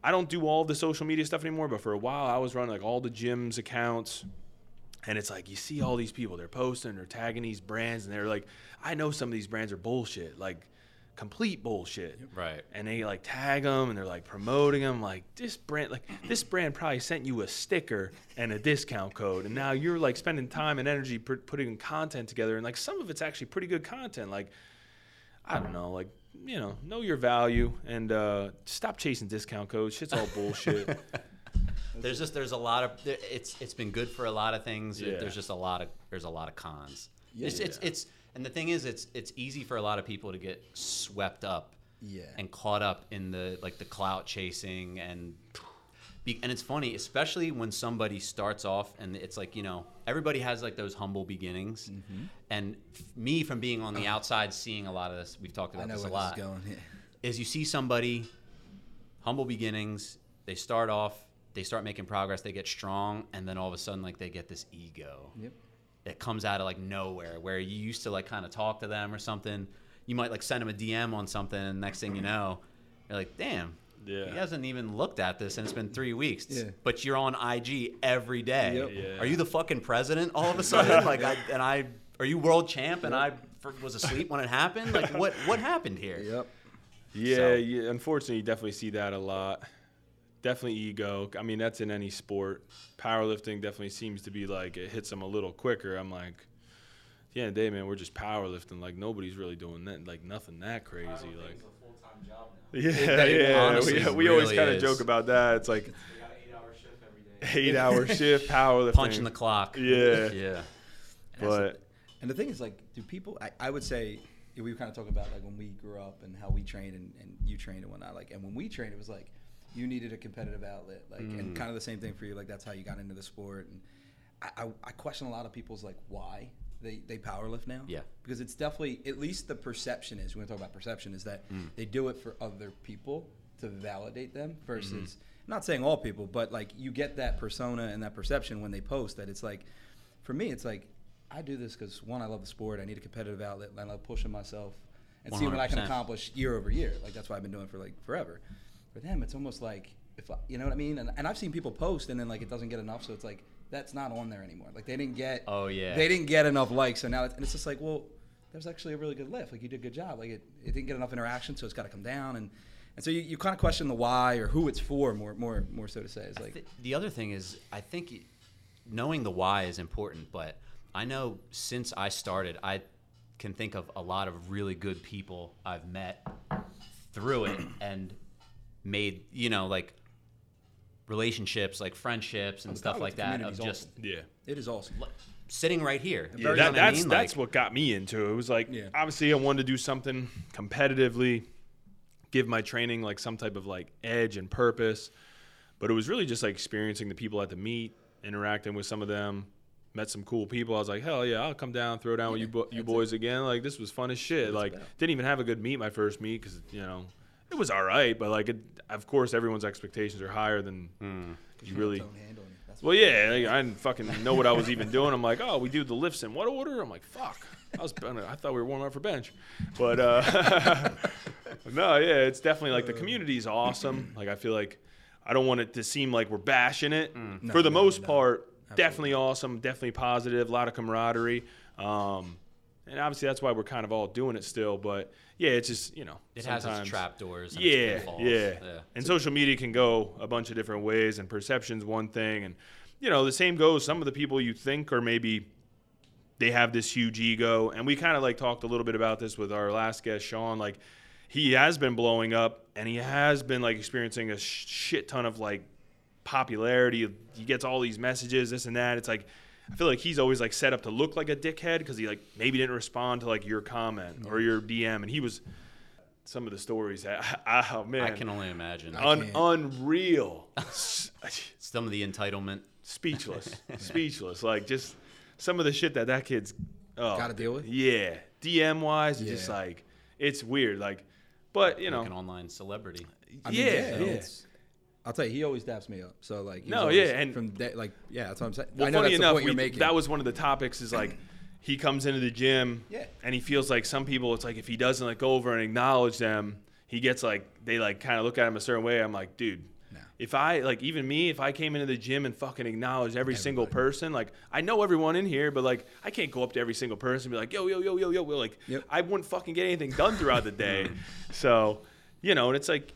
I don't do all the social media stuff anymore, but for a while I was running like all the gyms accounts, and it's like you see all these people they're posting, they're tagging these brands, and they're like, I know some of these brands are bullshit, like complete bullshit. Right. And they like tag them and they're like promoting them. Like this brand, like this brand probably sent you a sticker and a discount code, and now you're like spending time and energy put putting content together, and like some of it's actually pretty good content. Like I don't know, like you know, know your value and uh, stop chasing discount codes. Shit's all bullshit. There's just there's a lot of it's it's been good for a lot of things. Yeah. There's just a lot of there's a lot of cons. Yeah. It's, it's it's and the thing is it's it's easy for a lot of people to get swept up Yeah. and caught up in the like the clout chasing and be, and it's funny especially when somebody starts off and it's like you know everybody has like those humble beginnings Mm-hmm. and f- me from being on the outside seeing a lot of this we've talked about this a lot is going. Yeah. is you see somebody humble beginnings they start off they start making progress they get strong and then all of a sudden like they get this ego Yep. it comes out of like nowhere where you used to like kind of talk to them or something you might like send them a dm on something and next thing you know you're like damn Yeah. he hasn't even looked at this and it's been three weeks Yeah. but you're on ig every day Yep. Yeah. are you the fucking president all of a sudden like I, and i are you world champ and i f- was asleep when it happened like what what happened here Yep. Yeah, So- yeah. Unfortunately, you definitely see that a lot. Definitely ego. I mean, that's in any sport. Powerlifting definitely seems to be like it hits them a little quicker. I'm like, at the end of the day, man, we're just powerlifting. Like nobody's really doing that. Like nothing that crazy. Like, yeah, It yeah. honestly We, we always kind of joke about that. It's like eight hour shift powerlifting. punching the clock Yeah. yeah But And the thing is, like, do people? I, I would say we were kind of talking about like when we grew up and how we trained and, and you trained and whatnot. Like, and when we trained, it was like you needed a competitive outlet, like, and Mm. kind of the same thing for you. Like, that's how you got into the sport. And I, I, I question a lot of people's like why they they powerlift now. Yeah. because it's definitely at least the perception is. We're gonna talk about perception is that Mm. they do it for other people to validate them versus. Mm-hmm. Not saying all people, but like you get that persona and that perception when they post that it's like, for me, it's like I do this because one, I love the sport. I need a competitive outlet. and I love pushing myself and seeing what I can accomplish year over year. Like that's what I've been doing for like forever. For them, it's almost like if I, you know what I mean. And, and I've seen people post and then like it doesn't get enough, so it's like that's not on there anymore. Like they didn't get. Oh, yeah. They didn't get enough likes, so now it's, and it's just like, well, that was actually a really good lift. Like you did a good job. Like it, it didn't get enough interaction, so it's got to come down and. And so you, you kind of question the why or who it's for more more more so to say is like Th- the other thing is, I think knowing the why is important, but I know since I started, I can think of a lot of really good people I've met through it and made, you know, like relationships, like friendships and the stuff like that community of is just yeah. it is awesome. l- sitting right here. Yeah, that, what I that's mean? that's Like, what got me into it. It was like Yeah. obviously I wanted to do something competitively, give my training like some type of like edge and purpose. But it was really just like experiencing the people at the meet, interacting with some of them, met some cool people. I was like, hell yeah, I'll come down, throw down with you, bo- you that's boys again. Like this was fun as shit. Like about. didn't even have a good meet my first meet because you know it was all right, but like it, of course everyone's expectations are higher than mm. you really. Don't handle it. Well, yeah, like, I didn't fucking know what I was even doing. I'm like, oh, we do the lifts in what order? I'm like, fuck. I was, I thought we were warming up for bench, but uh, no, yeah, it's definitely like the community's awesome. Like I feel like I don't want it to seem like we're bashing it. No, for the no, most no. part, Absolutely. definitely awesome, definitely positive, a lot of camaraderie. Um, and obviously that's why we're kind of all doing it still. But yeah, it's just you know, It has its trapdoors. And yeah, its yeah, yeah. And social media can go a bunch of different ways, and perception's one thing, and you know the same goes. Some of the people you think are maybe they have this huge ego, and we kind of like talked a little bit about this with our last guest, Sean. Like he has been blowing up, and he has been like experiencing a sh- shit ton of like popularity. He gets all these messages, this and that. It's like. I feel like he's always like set up to look like a dickhead because he like maybe didn't respond to like your comment or your DM, and he was some of the stories. that- Oh man, I can only imagine. Un- unreal, Some of the entitlement. speechless, speechless. Like just some of the shit that that kid's oh, Gotta deal with? Yeah, DM wise, it's just like it's weird. Like, but you know, an online celebrity. I mean, yeah, yeah, yeah. it's- I'll tell you, he always daps me up. So like, No, yeah, and- from day, like, yeah, that's what I'm saying. Well, I know funny that's enough, the point we, you're making. that was one of the topics. Is like he comes into the gym, Yeah. and he feels like some people. It's like if he doesn't like go over and acknowledge them, he gets like they like kind of look at him a certain way. I'm like, dude. No. If I like even me, if I came into the gym and fucking acknowledged every single person, like I know everyone in here, but like I can't go up to every single person and be like, yo, yo, yo, yo, yo, yo. Like Yep. I wouldn't fucking get anything done throughout the day. so, you know, and it's like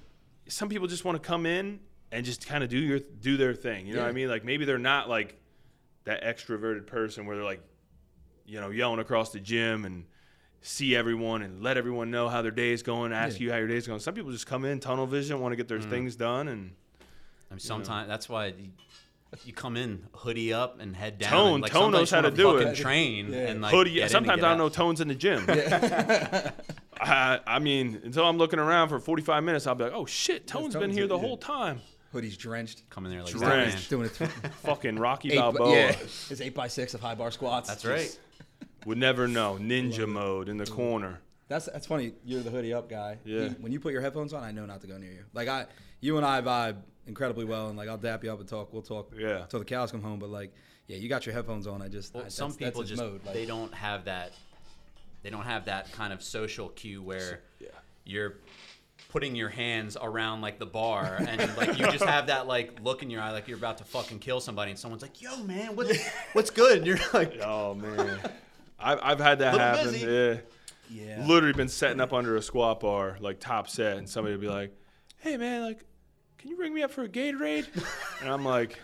some people just want to come in and just kind of do your do their thing. You know what I mean? Like maybe they're not like that extroverted person where they're like, you know, yelling across the gym and see everyone and let everyone know how their day is going, ask Yeah. you how your day is going. Some people just come in tunnel vision, want to get their Mm. things done, and I mean, sometimes that's why you, you come in hoodie up and head down. Tone- and, like, Tone knows how to do it. Train Yeah. and like hoodie. get and Sometimes I don't out. know tones in the gym. I, I mean, until I'm looking around for 45 minutes, I'll be like, oh shit, Tone's been here in- the whole time. Hoodie's drenched. Coming there like Drenched. Batman. Doing it. Fucking Rocky eight, Balboa. yeah, it's eight by six of high bar squats. That's Just- right. Would never know. Ninja mode in the corner. That's that's funny. You're the hoodie up guy. Yeah. You- when you put your headphones on, I know not to go near you. Like I, you and I vibe incredibly well, and like I'll dap you up and talk. We'll talk. Yeah. Till the cows come home. But like, yeah, you got your headphones on. I just. Well, I, some that's- that's people his just mode. Like, they don't have that. They don't have that kind of social cue where Yeah. you're putting your hands around like the bar and like you just have that like look in your eye like you're about to fucking kill somebody and someone's like, "Yo, man, what, what's good?" And you're like, Oh man, I've I've had that happen. busy. Yeah. Yeah. Literally been setting up under a squat bar, like top set, and somebody would be like, "Hey man, like, can you ring me up for a Gatorade?" and I'm like,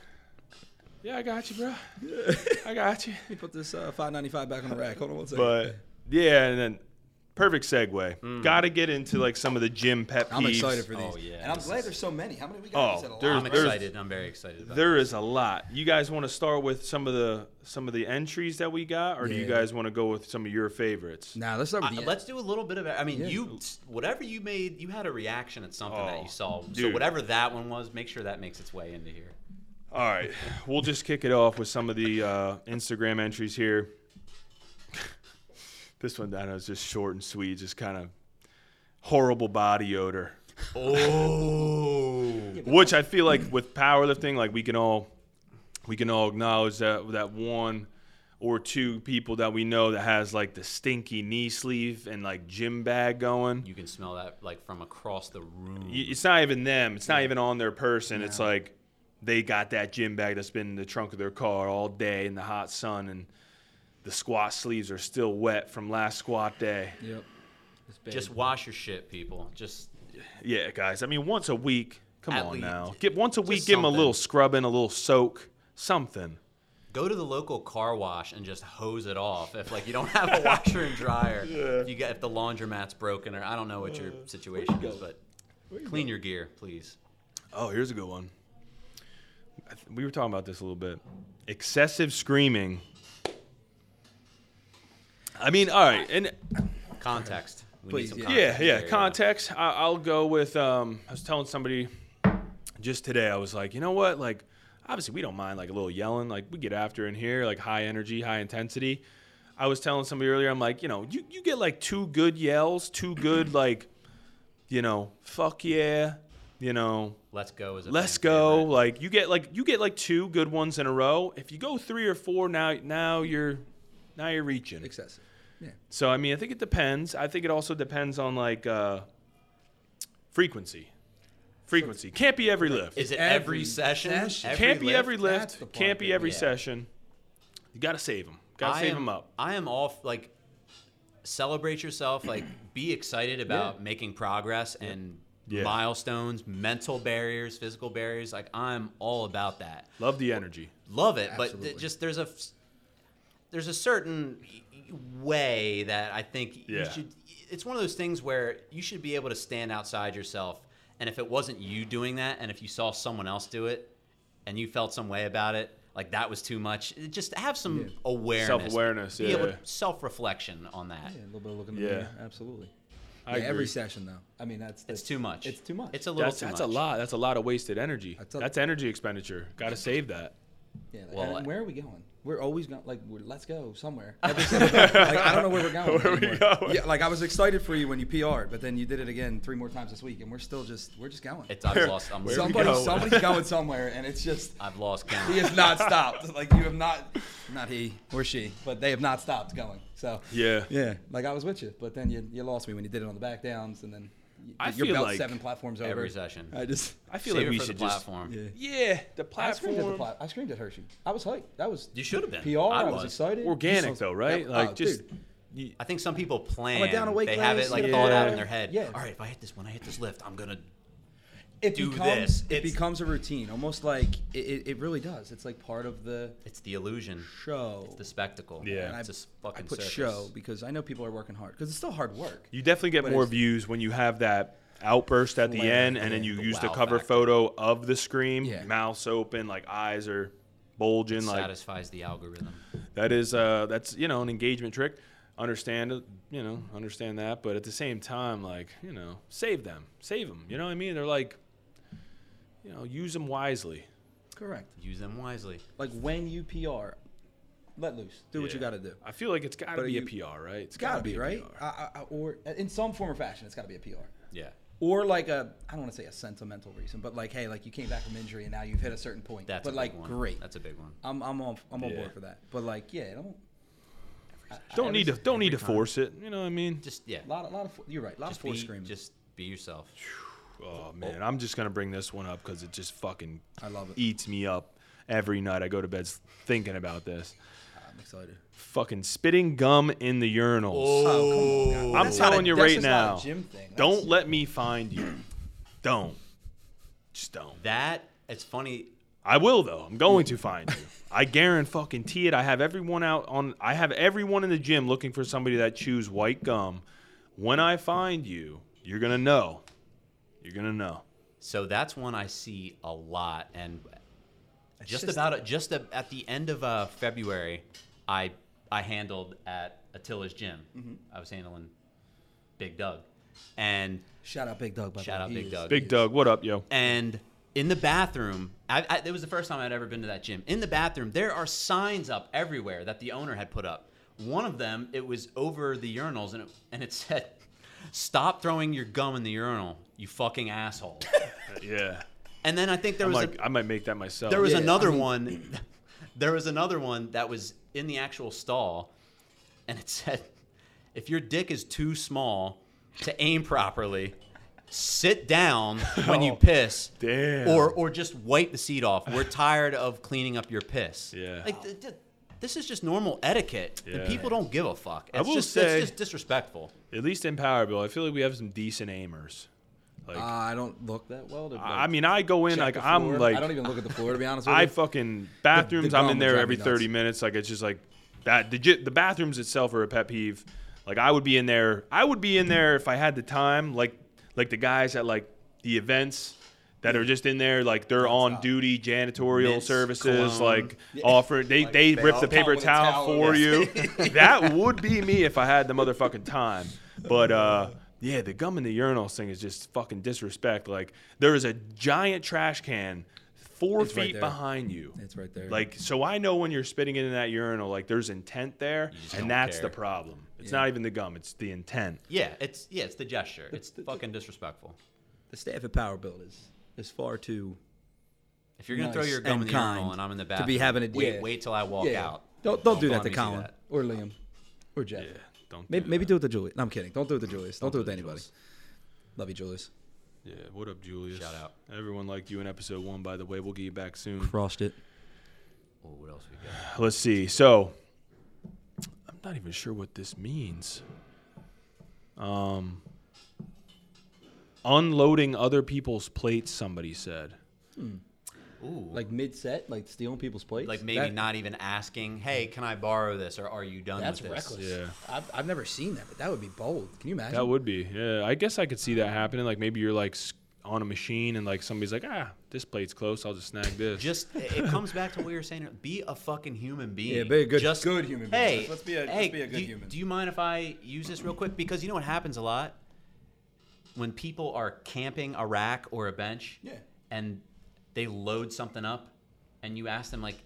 "Yeah, I got you, bro. I got you." Let me put this uh, 595 back on the rack. Hold on one second. But yeah, and then perfect segue. Got to get into like some of the gym pet peeves. I'm excited for these. Oh, yeah, And I'm this glad is- there's so many. How many we got? You Oh, said a lot. there's- I'm there's- excited. I'm very excited about There it. is a lot. You guys want to start with some of the some of the entries that we got, or do you guys want to go with some of your favorites? Nah, let's start with Uh, the. let's do a little bit of. I mean, Yeah. you whatever you made, you had a reaction at something that Oh, you saw. So whatever that one was, make sure that makes its way into here. All right, we'll just kick it off with some of the uh, Instagram entries here. This one down is just short and sweet, just kind of horrible body odor. Oh, Which I feel like with powerlifting, like we can all we can all acknowledge that that one or two people that we know that has like the stinky knee sleeve and like gym bag going. you can smell that like from across the room. It's not even them. It's not even on their person. It's like they got that gym bag that's been in the trunk of their car all day in the hot sun, and the squat sleeves are still wet from last squat day. Yep. Just wash your shit, people. Just Yeah, guys. I mean, once a week. Come At on least. now. Get once a Just week. Give them a something. little scrubbing, a little soak, something. go to the local car wash and just hose it off. If like you don't have a washer and dryer, if you get if the laundromat's broken or I don't know what your situation is, but clean your gear, please. Oh, here's a good one. We were talking about this a little bit. Excessive screaming. I mean, all right, and Context. We Please, need some yeah. context. yeah, yeah, context. I, I'll go with. Um, I was telling somebody just today. I was like, you know what? Like, obviously, we don't mind like a little yelling. Like, we get after in here, like high energy, high intensity. I was telling somebody earlier. I'm like, you know, you you get like two good yells, two good like, you know, fuck yeah, you know, Let's go is let's go. favorite. Like you get like you get like two good ones in a row. If you go three or four, now now you're now you're reaching. Excessive. Yeah. So I mean, I think it depends. I think it also depends on like uh, frequency. Frequency can't be every lift. Is it Every every, session? session. Every can't be lift? every lift. Can't be every yeah. session. You got to save them. Got to I save am, them up. I am all f- like celebrate yourself, like be excited about Yeah. making progress and Yeah. milestones, mental barriers, physical barriers. Like I'm all about that. Love the energy. Love it, but th- just there's a f- there's a certain way that I think you should. It's one of those things where you should be able to stand outside yourself, and if it wasn't you doing that, and if you saw someone else do it, and you felt some way about it, like that was too much, just have some Yeah. awareness, yeah. self-reflection on that. yeah. Absolutely. It's that's- that's it's too much. It's too much. It's a little That's, too that's much. a lot. That's a lot of wasted energy. That's That's, energy expenditure. Got to save that. Yeah. Like, Well, and where are we going? We're always going. Like, we're, let's go somewhere. Every single day. like, I don't know where we're going. Where we anymore. going? Yeah. Like, I was excited for you when you PR'd, but then you did it again three more times this week, and we're still just we're just going. It's I've lost. I'm Somebody, go? somebody's going somewhere, and it's just I've lost count. he has not stopped. Like you have not, not he or she, but they have not stopped going. So Yeah. yeah, like I was with you, but then you, you lost me when you did it on the back downs, and then you, I your feel belt like seven platforms over every session. I just I feel like it we for should the just. platform. yeah. Yeah, the I screamed at the platform. plat- I screamed at Hershey. I was hyped. That was You should have been. PR. I I was, was. excited. Organic Just- though, right? that- like oh, just. dude. you- I think some people plan. down a weight they have class, it like yeah. thought out in their head. Yeah. All right, if I hit this when I hit this lift, I'm gonna. It do becomes, this. It It's- becomes a routine, almost like it, it, it really does. It's like part of the It's the illusion. show. It's the spectacle. Yeah. And I, It's a s- I fucking put circus. show because I know people are working hard because it's still hard work. You definitely get But more views when you have that outburst at the end, and then you the use the cover factor. photo of the scream, Yeah. mouths open, like eyes are bulging, like satisfies the algorithm. that is uh that's you know an engagement trick. Understand it, you know, understand that, but at the same time, like you know, save them, save them. You know what I mean? They're like, you know, use them wisely. Correct. Use them wisely. Like when you PR, let loose. Do what you got to do. I feel like it's got to But be you- a PR, right? It's It's got to gotta be a right, PR. I, I, I- or in some form or fashion, it's got to be a PR. Yeah. Or like a, I don't want to say a sentimental reason, but like, hey, like you came back from injury and now you've hit a certain point. That's but a big like, one. great. That's a big one. I'm, I'm on, I'm on Yeah. board for that. But like, yeah, don't. I- I- Don't every need to don't need to force it. You know what I mean? Just yeah. A Lot, of- lot of, you're right. A Lot Just of force be, screaming. just be yourself. Oh, oh man, I'm just gonna bring this one up because it just fucking I love it. eats me up every night. I go to bed thinking about this. Ah, I'm excited. Fucking spitting gum in the urinals. Oh, come on, oh. guys. I'm That's not telling a- you that's right just not a now. gym thing. Don't let me find you. don't. Just don't. That it's funny. I will though. I'm going to find you. I guarantee fucking it. I have everyone out on. I have everyone in the gym looking for somebody that chews white gum. When I find you, you're gonna know. You're gonna know. So that's one I see a lot, and just, just- about just a, at the end of uh, February, I I handled at Attila's gym. Mm-hmm. I was handling Big Doug, and Shout out Big Doug. by the Shout way. out He Big is- Doug. Big Doug, what up, yo? and in the bathroom, I, I, it was the first time I'd ever been to that gym. In the bathroom, there are signs up everywhere that the owner had put up. One of them, it was over the urinals, and it, and it said, "Stop throwing your gum in the urinal, you fucking asshole." Yeah. And then I think there I'm was like, a, I might make that myself. there was Yeah, I another mean- one. There was another one that was in the actual stall, and it said, "If your dick is too small to aim properly, sit down when you Oh, piss, damn. or or just wipe the seat off. We're tired of cleaning up your piss. Yeah. like th- th- this is just normal etiquette, and people don't give a fuck. I It's will just say- it's just disrespectful. At least in Power Build, I feel like we have some decent aimers. Like, Uh, I don't look that well. To, like, I mean, I go in like I'm like I don't even look at the floor to be honest with I you. fucking bathrooms. the I'm in there every 30 nuts. minutes. Like it's just like that. The, the bathrooms itself are a pet peeve. Like I would be in there. I would be in there if I had the time. Like like the guys at like the events that are just in there. Like they're on duty janitorial Mints, services. cologne. Like offer they Like they they rip the paper towel, towel, for you. that would be me if I had the motherfucking time. But uh. Yeah, the gum in the urinals thing is just fucking disrespect. Like there is a giant trash can four It's feet there. behind you. It's right there. Like, so I know when you're spitting it in that urinal, like there's intent there, and that's care. the problem. It's Yeah. not even the gum; it's the intent. Yeah, it's yeah, it's the gesture. It's the, fucking disrespectful. the staff at Power Build is is far too If you're gonna nice throw your gum in the urinal and I'm in the back to bathroom, be having a wait, yeah. wait till I walk Yeah. out. Don't don't do Don't that to let me see Colin that. or Liam or Jeff. Yeah, don't. Maybe, do maybe do it to Julius. No, I'm kidding. Don't do it to Julius. Don't, do it to to anybody. Jules. Love you, Julius. Yeah, what up, Julius? Shout out. Everyone liked you in episode one, by the way. We'll get you back soon. Crossed it. Oh, what else we got? Let's see. So, I'm not even sure what this means. Um, unloading other people's plates. Somebody said. Ooh, Like mid set, like stealing people's plates. like maybe That- not even asking, "Hey, can I borrow this?" or "Are you done That's with this?" reckless. Yeah. I've, I've never seen that, but that would be bold. Can you imagine? That would be. Yeah, I guess I could see that happening. Like maybe you're like s- on a machine and like somebody's like, ah, this plate's close. I'll just snag this. Just it comes back to what you were saying. Be a fucking human being. Yeah, be a good- Just, good human being. Hey, Let's be a- let's hey, be a good do, you- human. Do you mind if I use this real quick? Because you know what happens a lot when people are camping a rack or a bench. Yeah. And they load something up, and you ask them like,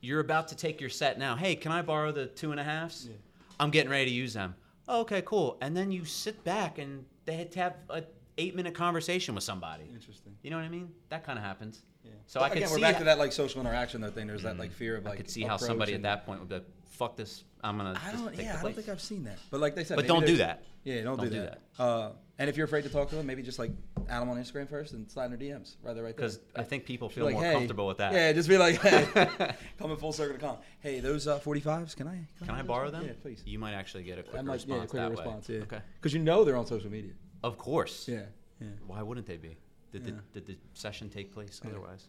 "You're about to take your set now. Hey, can I borrow the two and a halves? Yeah. I'm getting ready to use them. "Oh, okay, cool. And then you sit back and they had to have a eight minute conversation with somebody. Interesting. You know what I mean? That kind of happens. Yeah. So But I could again, see we're back how- to that like social interaction though thing. There's that like fear of like. I could see how somebody at that point would be like, "Fuck this, I'm gonna." I just don't. take Yeah, I don't think I've seen that. But like they said, But don't do that. Yeah, don't, Don't do, do that. Uh, and if you're afraid to talk to them, maybe just like add them on Instagram first and slide in their DMs rather right there. Because I think people feel like, more hey, comfortable with that. Yeah, just be like, hey, coming full circle to come. Hey, those uh, 45s, can I? Can I have borrow those? them? Yeah, please. You might actually get a quicker might, response yeah, quicker that response. way. Yeah. Okay. Because you know they're on social media. Of course. Yeah. Yeah. Why wouldn't they be? Did, Yeah. the, did the session take place otherwise?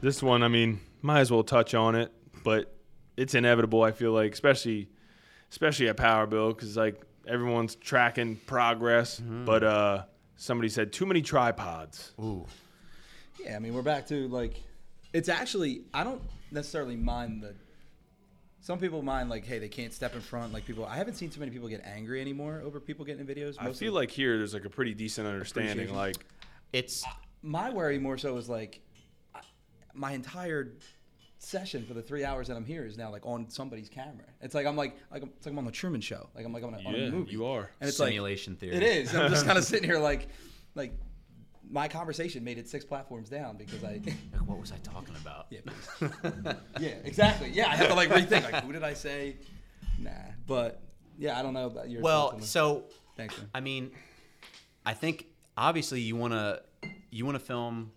This one, I mean, might as well touch on it, but it's inevitable. I feel like, especially, especially at Power Build, because like everyone's tracking progress. But uh, somebody said too many tripods. Ooh. Yeah, I mean, we're back to like, it's actually, I don't necessarily mind the, some people mind like, hey, they can't step in front. Like people, I haven't seen too many people get angry anymore over people getting in videos. I Most feel like here there's like a pretty decent understanding. Like, It's my worry more so is like, my entire session for the three hours that I'm here is now like on somebody's camera. It's like I'm like, like I'm, it's like I'm on the Truman Show. Like I'm like on a, on a yeah, movie. you are. And it's simulation like, theory. It is. I'm just kind of sitting here like, like my conversation made it six platforms down because I. Like, what was I talking about? Yeah, yeah, exactly. Yeah, I have to like rethink. Like, who did I say? Nah, but yeah, I don't know about your. well, thoughts on so thanks. Man. I mean, I think obviously you want to you want to film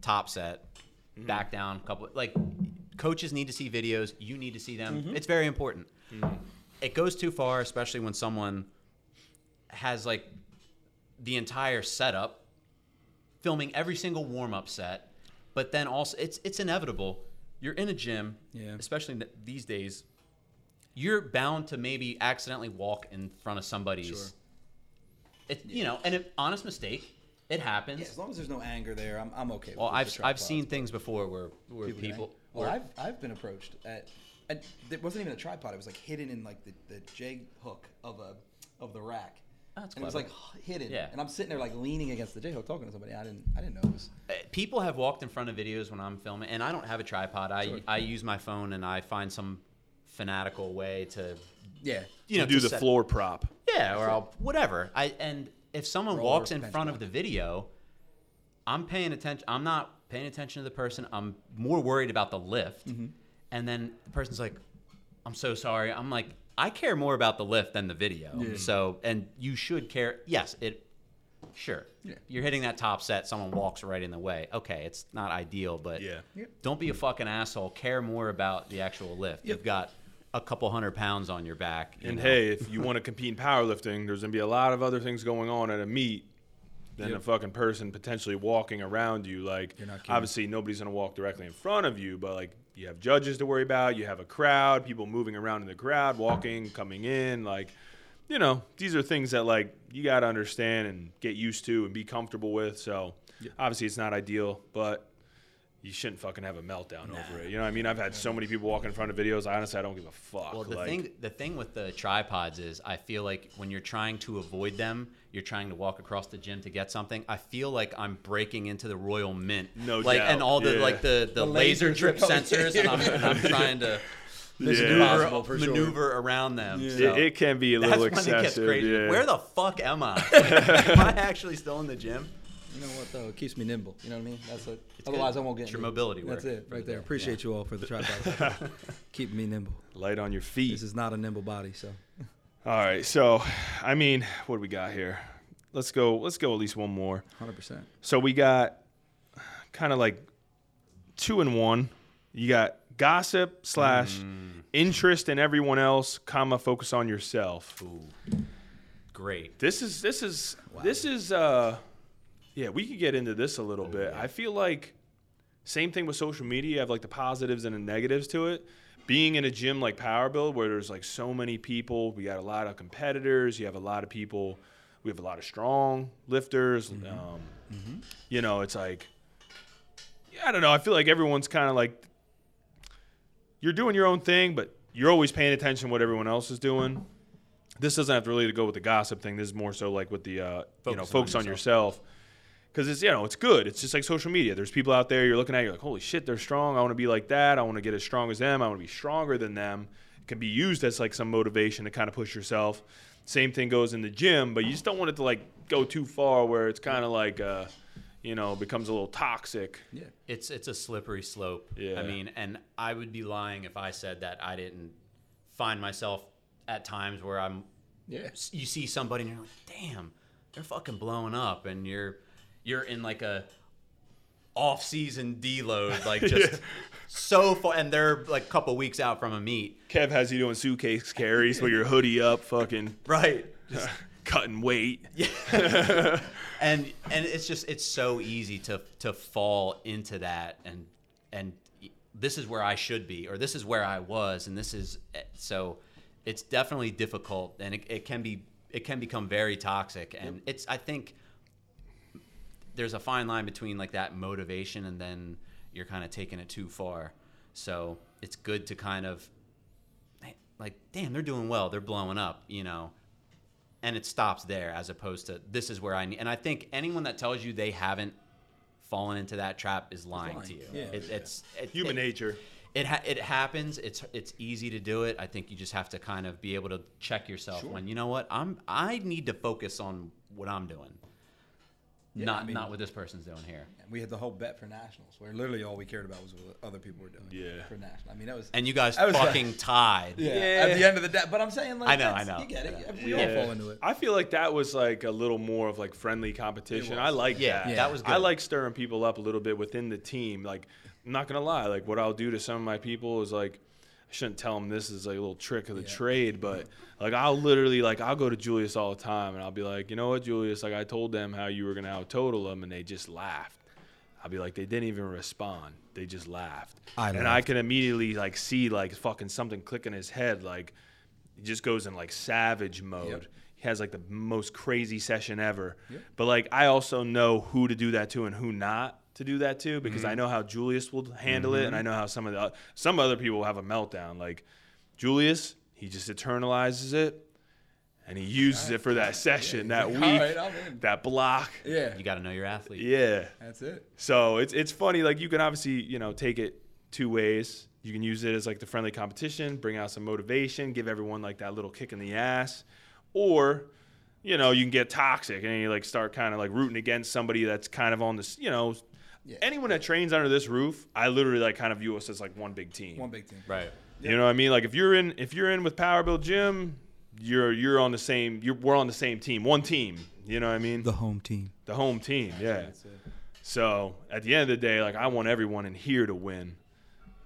top set, mm-hmm. back down, a couple like coaches need to see videos. You need to see them. Mm-hmm. It's very important. Mm-hmm. It goes too far, especially when someone has like the entire setup, filming every single warm up set, but then also it's it's inevitable. You're in a gym, Yeah. especially these days. You're bound to maybe accidentally walk in front of somebody's Sure. it, you know, and an honest mistake, it happens. Yeah, as long as there's no anger there, I'm, I'm okay. Well, I've I've seen things before where where get people. Angry. Well, where- I've I've been approached at, and it wasn't even a tripod. It was like hidden in like the, the J hook of a of the rack. Oh, that's and it was like hidden. Yeah. And I'm sitting there like leaning against the J hook talking to somebody. I didn't I didn't know it was. People have walked in front of videos when I'm filming, and I don't have a tripod. I Sure. I use my phone, and I find some fanatical way to Yeah. you know do to the set- floor prop. Yeah, or I'll whatever. I and if someone Roller walks in bench front of the video, I'm paying attention. I'm not paying attention to the person. I'm more worried about the lift. Mm-hmm. And then the person's like, "I'm so sorry." I'm like, I care more about the lift than the video. Yeah. So, and you should care. Yes, it. Sure. Yeah. You're hitting that top set. Someone walks right in the way. Okay, it's not ideal, but Yeah. Don't be a fucking asshole. Care more about the actual lift. Yep. You've got a couple hundred pounds on your back. you And know. hey, if you want to compete in powerlifting, there's gonna be a lot of other things going on at a meet than Yep. a fucking person potentially walking around you. Like, obviously, nobody's gonna walk directly in front of you, but like, you have judges to worry about. You have a crowd, people moving around in the crowd, walking, coming in. Like, you know, these are things that like you gotta understand and get used to and be comfortable with. So, Yeah. obviously, it's not ideal, but. You shouldn't fucking have a meltdown over it. You know what I mean? I've had so many people walk in front of videos. I honestly, I don't give a fuck. Well, the like, thing the thing with the tripods is, I feel like when you're trying to avoid them, you're trying to walk across the gym to get something. I feel like I'm breaking into the Royal Mint, No like doubt, and all the yeah. like the, the, The laser lasers drip oh, sensors, and I'm, and I'm trying to Mission Yeah. maneuver, Impossible for sure. around them. Yeah. So It, it can be a that's little when excessive. it gets crazy. yeah. Where the fuck am I? am I actually still in the gym? You know what though? It keeps me nimble. You know what I mean? That's it. It's Otherwise, good. I won't get. It's your mobility That's it, right the there. day. Appreciate you all for the tripod. Keep me nimble. Light on your feet. This is not a nimble body, so All right. So, I mean, what do we got here? Let's go. Let's go at least one more. 100. percent So we got kind of like two and one. You got gossip slash interest in everyone else, comma focus on yourself. Ooh, great. This is this is this is uh yeah, we could get into this a little Oh, bit. I feel like same thing with social media, you have like the positives and the negatives to it. Being in a gym like Power Build where there's like so many people, we got a lot of competitors, you have a lot of people, we have a lot of strong lifters, Mm-hmm. um you know, it's like yeah, I don't know, I feel like everyone's kind of like you're doing your own thing, but you're always paying attention to what everyone else is doing this doesn't have to really to go with the gossip thing. This is more so like with the uh, you know Focus on focus on yourself. Because it's you know it's good. It's just like social media. There's people out there you're looking at. You're like, holy shit, they're strong. I want to be like that. I want to get as strong as them. I want to be stronger than them. It can be used as like some motivation to kind of push yourself. Same thing goes in the gym, but you just don't want it to like go too far where it's kind of like uh, you know becomes a little toxic. yeah. It's it's a slippery slope. Yeah. I mean, and I would be lying if I said that I didn't find myself at times where I'm Yeah. you see somebody and you're like, damn, they're fucking blowing up, and you're you're in like a off season deload, like just so far, and they're like a couple weeks out from a meet, Kev has you doing suitcase carries with your hoodie up, fucking right? cutting weight. Yeah, and and it's just it's so easy to to fall into that and and this is where I should be or this is where I was and this is eh, so it's definitely difficult and it, it can be it can become very toxic and it's I think there's a fine line between like that motivation and then you're kind of taking it too far so it's good to kind of like damn they're doing well they're blowing up you know and it stops there as opposed to this is where I need. And I think anyone that tells you they haven't fallen into that trap is lying, lying. to you. Yeah. It, it's it, Human it, nature. It ha- it happens. It's it's easy to do it. I think you just have to kind of be able to check yourself when you know what I'm. I need to focus on what I'm doing, Yeah, not I mean- not what this person's doing here. And we had the whole bet for nationals, where literally all we cared about was what other people were doing. Yeah. For national, I mean that was. And you guys I was- fucking tied. yeah, Yeah. At the end of the day, but I'm saying like I know, I know. You get it. Yeah. We all fall into it. I feel like that was like a little more of like friendly competition. I was. like Yeah, that. that was Good. I like stirring people up a little bit within the team. Like, I'm not gonna lie. Like, what I'll do to some of my people is like, I shouldn't tell them this is like a little trick of the Yeah. trade, but like I'll literally like I'll go to Julius all the time and I'll be like, you know what, Julius? Like I told them how you were gonna out total them, and they just laughed. I'll be like, they didn't even respond. They just laughed. I and I can immediately like see like fucking something click in his head. Like he just goes in like savage mode. Yep. He has like the most crazy session ever. Yep. But like I also know who to do that to and who not to do that too because Mm-hmm. I know how Julius will handle it and I know how some of the some other people will have a meltdown. Like Julius, he just internalizes it and he uses it for that session, that All week, right, that block. Yeah. You got to know your athlete. Yeah. That's it. So it's it's funny. Like you can obviously you know take it two ways. You can use it as like the friendly competition, bring out some motivation, give everyone like that little kick in the ass, or you know you can get toxic and you like start kind of like rooting against somebody that's kind of on this. You know, Yeah. anyone that trains under this roof, I literally like kind of view us as like one big team. One big team. Right. You know what I mean? Like if you're in if you're in with Power Build Gym, you're you're on the same. You're, we're on the same team, one team. You know what I mean? The home team. the home team. Yeah. So at the end of the day, like I want everyone in here to win.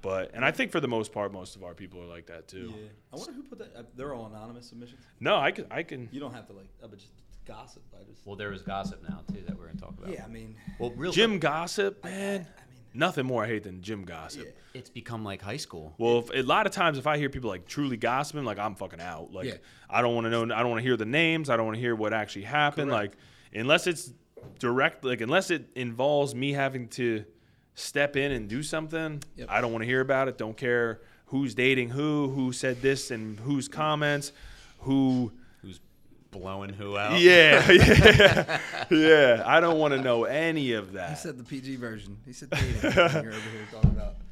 But and I think for the most part, most of our people are like that too. Yeah. I wonder who put that. Uh, they're all anonymous submissions. No, I can I can You don't have to like. Uh, but just gossip. I just. Well, there is gossip now too that we're gonna talk about. Yeah. I mean. Well, real gym quick, gossip, man. I mean. Nothing more I hate than gym gossip. Yeah. it's become like high school. Well, if, a lot of times if I hear people like truly gossiping, like I'm fucking out. Like Yeah. I don't want to know. I don't want to hear the names. I don't want to hear what actually happened. Correct. Like unless it's direct, like unless it involves me having to step in and do something, Yep. I don't want to hear about it. Don't care who's dating who, who said this, and whose comments, who. Who's blowing who out? Yeah, yeah, yeah. I don't want to know any of that. He said the PG version. He said dating. You're over here talking about.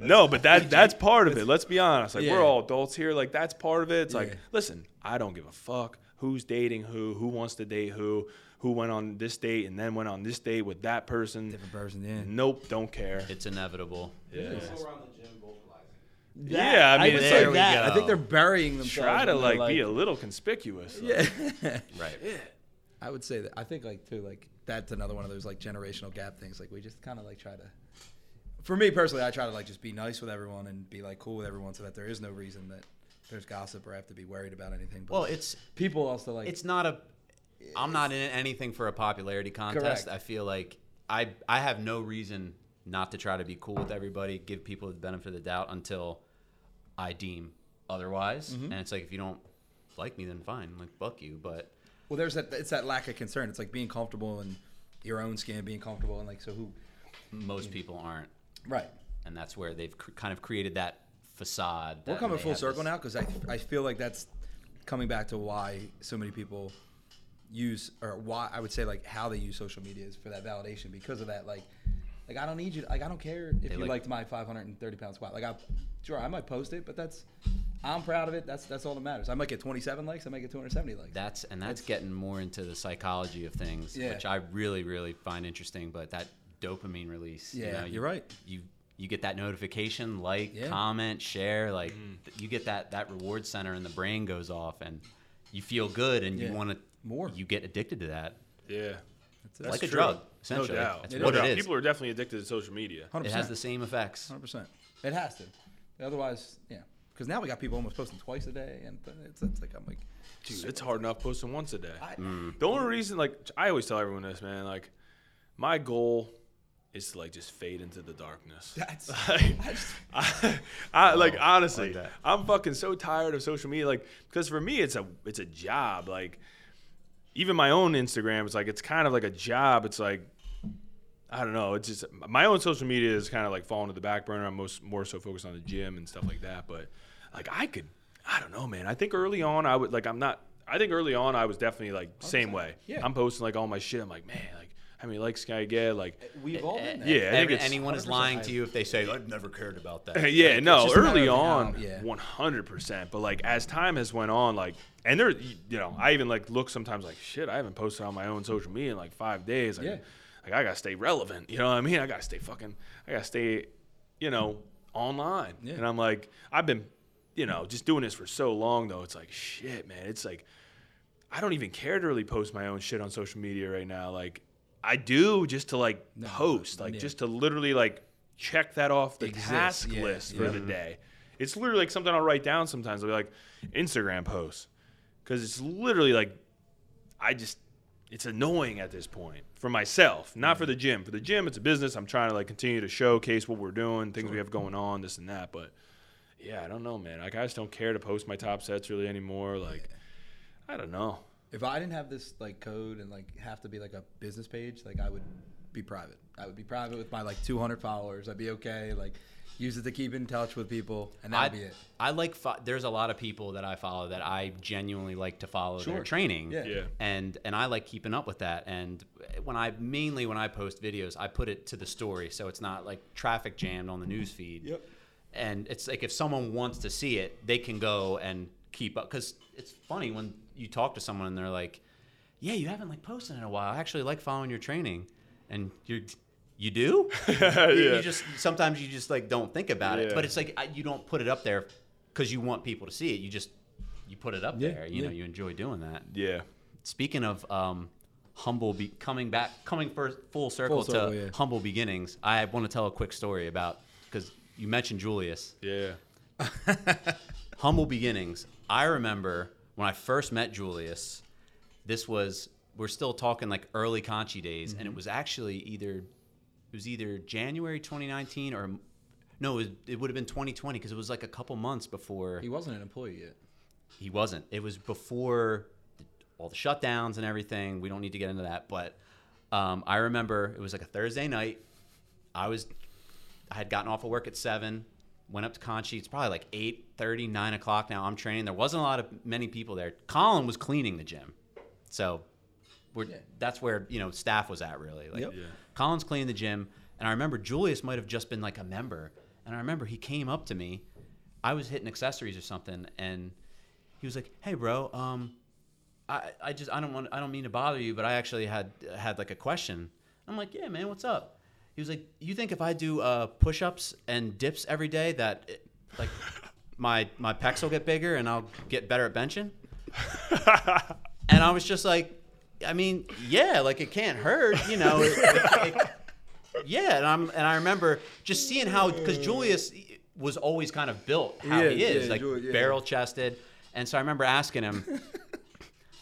No, but that that's part of it. Let's be honest. Like Yeah. we're all adults here. Like that's part of it. It's like, listen, I don't give a fuck who's dating who, who wants to date who, who went on this date and then went on this date with that person. Different person, yeah. Nope, don't care. It's inevitable. Yeah. People around the gym vocalizing. Yeah, I mean, would it's say like- that. There I think they're burying themselves. Try to when they're like, be a little conspicuous. Yeah. Right. I would say that. I think like too like that's another one of those like generational gap things. Like we just kind of like try to. For me personally, I try to like just be nice with everyone and be like cool with everyone, so that there is no reason that there's gossip or I have to be worried about anything. But Well, it's people also like it's not a. I'm not in anything for a popularity contest. Correct. I feel like I I have no reason not to try to be cool with everybody, give people the benefit of the doubt until I deem otherwise. Mm-hmm. And it's like if you don't like me, then fine, like fuck you. But well, there's that. It's that lack of concern. It's like being comfortable in your own skin, being comfortable and like so who. most people aren't, Right. and that's where they've cr- kind of created that facade. We're coming full circle this- now because I, I feel like that's coming back to why so many people use or why I would say like how they use social media is for that validation because of that like like I don't need you like I don't care if They you like- liked my 530 pound squat like I sure I might post it but that's I'm proud of it that's that's all that matters I might get 27 likes I might get 270 likes That's and that's It's- getting more into the psychology of things, Yeah. which I really, really find interesting. But that dopamine release, you Yeah, know, you're you- right. You you get that notification, like, Yeah. comment, share, like mm-hmm. th- you get that that reward center, and the brain goes off, and you feel good, and Yeah. you want to More. You get addicted to that. Yeah. That's it. like a true. drug, essentially. No doubt. That's It no what doubt. it is. People are definitely addicted to social media. 100%. It has the same effects. 100% it has to otherwise yeah because now we got people almost posting twice a day and it's, it's like I'm like Dude, it's hard enough posting once a day. I, mm. The only reason, like, I always tell everyone this, man. Like, my goal is to like just fade into the darkness. That's- Like, I just- I, I like oh, honestly, like. I'm fucking so tired of social media. Like, because for me, it's a it's a job. Like, even my own Instagram, it's like it's kind of like a job. It's like I don't know. It's just my own social media is kind of like falling to the back burner. I'm most more so focused on the gym and stuff like that. But like I could, I don't know, man. I think early on I would like I'm not. I think early on I was definitely like oh, same way. Yeah. I'm posting like all my shit. I'm like, man, like how many likes can I get? Like, uh, we've eh, all eh, been there. Yeah, I think Every- anyone is lying to you if they say I've never cared about that. yeah, no, just a matter early on, yeah. one hundred percent. But like as time has went on, like, and there, you know, I even like look sometimes like shit. I haven't posted on my own social media in like five days. Like, Yeah. Like I gotta stay relevant. You know what I mean? I gotta stay fucking. I gotta stay, you know, online. Yeah. And I'm like, I've been, you know, just doing this for so long though. It's like shit, man. It's like I don't even care to really post my own shit on social media right now. Like I do just to like No, post, like yeah. just to literally like check that off the Exists, task yeah, list for the day. It's literally like something I'll write down sometimes. I'll be like Instagram posts because it's literally like I just it's annoying at this point for myself, not for the gym. For the gym, it's a business. I'm trying to like continue to showcase what we're doing, things we have going on, this and that. But yeah, I don't know, man. Like I just don't care to post my top sets really anymore. Like I don't know. If I didn't have this like code and like have to be like a business page, like I would be private. I would be private with my like 200 followers. I'd be okay. Like use it to keep in touch with people, and that'd I, be it. I like. Fo- there's a lot of people that I follow that I genuinely like to follow Sure. their training. Yeah. Yeah. And and I like keeping up with that. And when I mainly when I post videos, I put it to the story, so it's not like traffic jammed on the news feed. Yep. And it's like if someone wants to see it, they can go and keep up. Because it's funny when you talk to someone and they're like, "Yeah, you haven't like posted in a while. I actually like following your training," and you're. You do? You- Yeah. You just sometimes you just like don't think about it, Yeah. but it's like you don't put it up there because you want people to see it. You just you put it up Yeah, there. You know, you enjoy doing that. Yeah. Speaking of um, humble, be- coming back, coming first, full circle, circle, to humble beginnings. I want to tell a quick story about because you mentioned Julius. Yeah. Humble beginnings. I remember when I first met Julius. This was we're still talking like early Conchi days, and Mm-hmm. it was actually either it was either January 2019 or no, it, it would have been 2020 because it was like a couple months before He wasn't an employee yet. he wasn't. It was before all the shutdowns and everything. We don't need to get into that, but um, I remember it was like a Thursday night. I was, I had gotten off of work at seven, went up to Conchi. It's probably like eight thirty, nine o'clock now. I'm training. There wasn't a lot of many people there. Colin was cleaning the gym, so we're Yeah. that's where you know staff was at really. Like Yep. Yeah. Colin's cleaning the gym, and I remember Julius might have just been like a member, and I remember he came up to me. I was hitting accessories or something, and he was like, "Hey, bro, um, I, I just I don't want I don't mean to bother you, but I actually had had like a question. I'm like, yeah, man, what's up? He was like, you think if I do uh, push-ups and dips every day that it, like my my pecs will get bigger and I'll get better at benching? and I was just like, I mean, yeah, like it can't hurt, you know. It- it- it- yeah, and I'm and I remember just seeing how because Julius was always kind of built how Yeah, he is, yeah, like yeah. barrel chested, and so I remember asking him.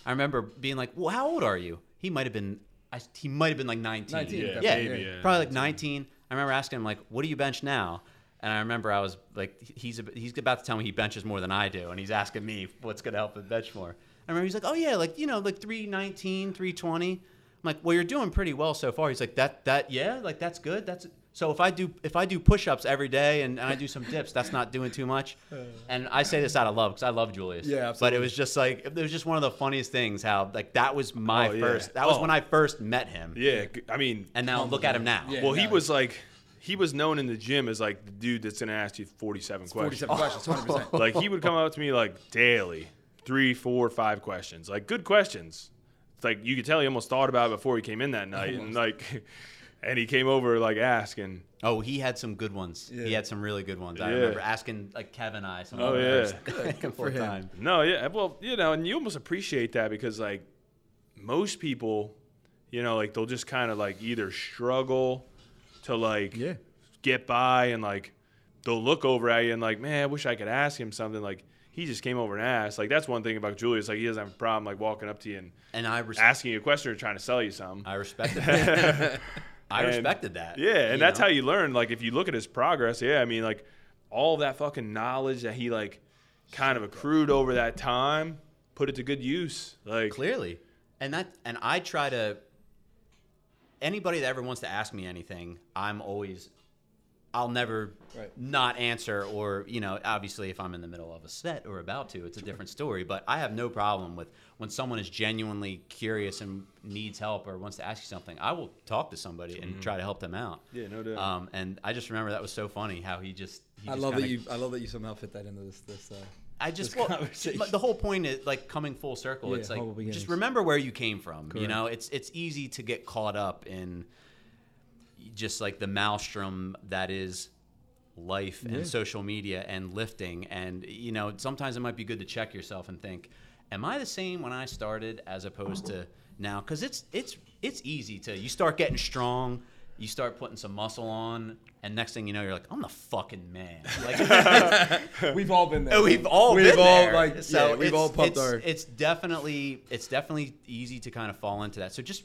I remember being like, "Well, how old are you?" He might have been, I, he might have been like 19. 19, yeah, definitely, maybe, yeah. yeah. probably like 19. I remember asking him like, "What do you bench now?" And I remember I was like, "He's a, he's about to tell me he benches more than I do," and he's asking me what's going to help him bench more. I remember he's like, "Oh yeah, like you know, like 319, 320." I'm like, "Well, you're doing pretty well so far." He's like, "That that yeah, like that's good. That's so if I do if I do push-ups every day and, and I do some dips, that's not doing too much." Uh. And I say this out of love because I love Julius. Yeah, But it was just like it was just one of the funniest things how like that was my Oh, yeah. first. That was Oh. when I first met him. Yeah, I mean, And now look at him now. Yeah. well, he was like, he was known in the gym as like the dude that's gonna ask you 47 questions. 47 questions, 100. percent like he would come up to me like daily, three, four, five questions, like good questions. It's like you could tell he almost thought about it before he came in that night, and like, and he came over like asking. Oh, he had some good ones. He had some really good ones. I Yeah. remember asking like Kevin I some Oh, of yeah. those a for of him. times. No, yeah, well, you know, and you almost appreciate that because like most people, you know, like they'll just kind of like either struggle to like Yeah. get by and like they'll look over at you and like, man, I wish I could ask him something. Like he just came over and asked. Like that's one thing about Julius. Like he doesn't have a problem like walking up to you and And I res- asking you a question or trying to sell you something. I respected that. I And- respected that. Yeah, and that's know? how you learn. Like if you look at his progress, yeah, I mean like all that fucking knowledge that he like kind of accrued over that time, put it to good use. Like clearly. And that and I try to anybody that ever wants to ask me anything, I'm always I'll never Right. not answer or, you know, obviously if I'm in the middle of a set or about to, it's a different story, but I have no problem with when someone is genuinely curious and needs help or wants to ask you something, I will talk to somebody and try to help them out. Yeah, no doubt. Um, and I just remember that was so funny how he just he I just love that you. I love that you somehow fit that into this. This. Uh, I just well, the whole point is like coming full circle. Yeah, it's like just remember where you came from. You know, it's it's easy to get caught up in just like the maelstrom that is life Yeah. and social media and lifting and you know sometimes it might be good to check yourself and think am i the same when i started as opposed to now because it's it's it's easy to you start getting strong you start putting some muscle on and next thing you know you're like i'm the fucking man like we've all been there. Oh, we've all We've been all, there. like, so yeah, we've all pumped it's, our- It's definitely it's definitely easy to kind of fall into that. So just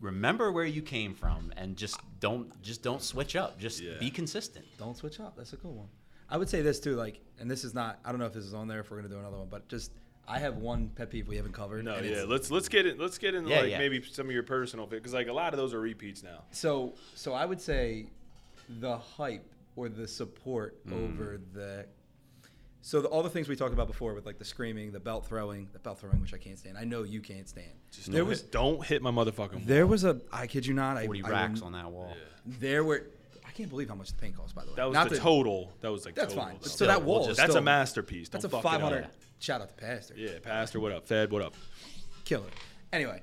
remember where you came from and just don't just don't switch up. Just Yeah. be consistent. Don't switch up. That's a cool one. I would say this too, like, and this is not. I don't know if this is on there. If we're gonna do another one, but just I have one pet peeve we haven't covered. no, yeah. Let's let's get it. Let's get into Yeah, like yeah. maybe some of your personal fit because like a lot of those are repeats now. So, so I would say the hype or the support Mm. over the. So the, all the things we talked about before with like the screaming, the belt throwing, the belt throwing, which I can't stand. I know you can't stand. Just there don't, was hit, don't hit my motherfucking. there was a I kid you not. I, Forty I racks rem- on that wall. There were. I can't believe how much the paint cost. By the way, That was Not the that- total. That was like That's total. fine. So So that we'll wall. just- is that's a masterpiece. That's Don't a fuck 500. Shout out to Pastor. Yeah, Pastor, what up? Fed, what up? killer. Anyway,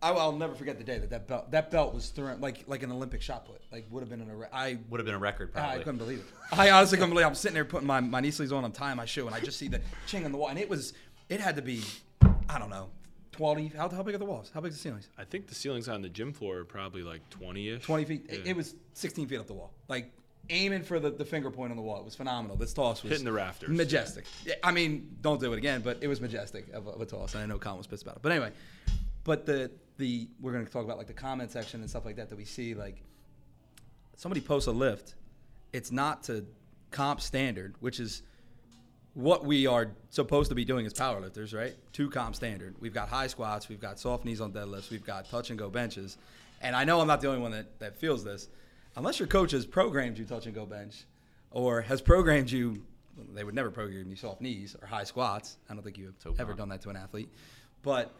I, I'll never forget the day that that belt that belt was thrown like like an Olympic shot put. Like would have been an. ar- I Would have been a record Probably. I probably. couldn't believe it. I honestly couldn't believe. It. I'm sitting there putting my my knee sleeves on. I'm tying my shoe, and I just see the ching on the wall, and it was it had to be I don't know. 20 how, how big are the walls how big are the ceilings I think the ceilings on the gym floor are probably like 20 ish. 20 feet it, it was 16 feet up the wall like aiming for the, the finger point on the wall it was phenomenal this toss was Hitting the rafters. majestic Yeah, i mean don't do it again but it was majestic of a, of a toss and i know colin was pissed about it but anyway but the the we're going to talk about like the comment section and stuff like that that we see like somebody posts a lift it's not to comp standard which is what we are supposed to be doing as powerlifters, right? To comp standard. We've got high squats, we've got soft knees on deadlifts, we've got touch and go benches. And I know I'm not the only one that, that feels this. Unless your coach has programmed you touch and go bench or has programmed you, they would never program you soft knees or high squats. I don't think you've So ever done that to an athlete. But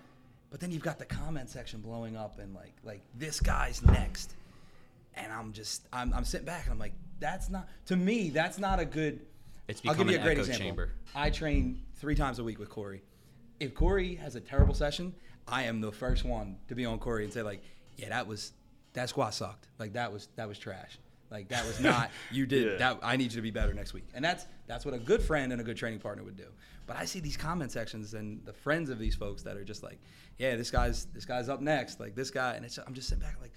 but then you've got the comment section blowing up and like like this guy's next. And I'm just I'm, I'm sitting back and I'm like, that's not to me, that's not a good It's I'll give you a an great echo example. chamber. I train three times a week with Corey. if Corey has a terrible session, I am the first one to be on Corey and say like, yeah, that was that squat sucked. Like that was that was trash. Like that was not you did Yeah. that. I need you to be better next week. And that's that's what a good friend and a good training partner would do. But I see these comment sections and the friends of these folks that are just like, yeah, this guy's this guy's up next. Like this guy, and it's I'm just sitting back like.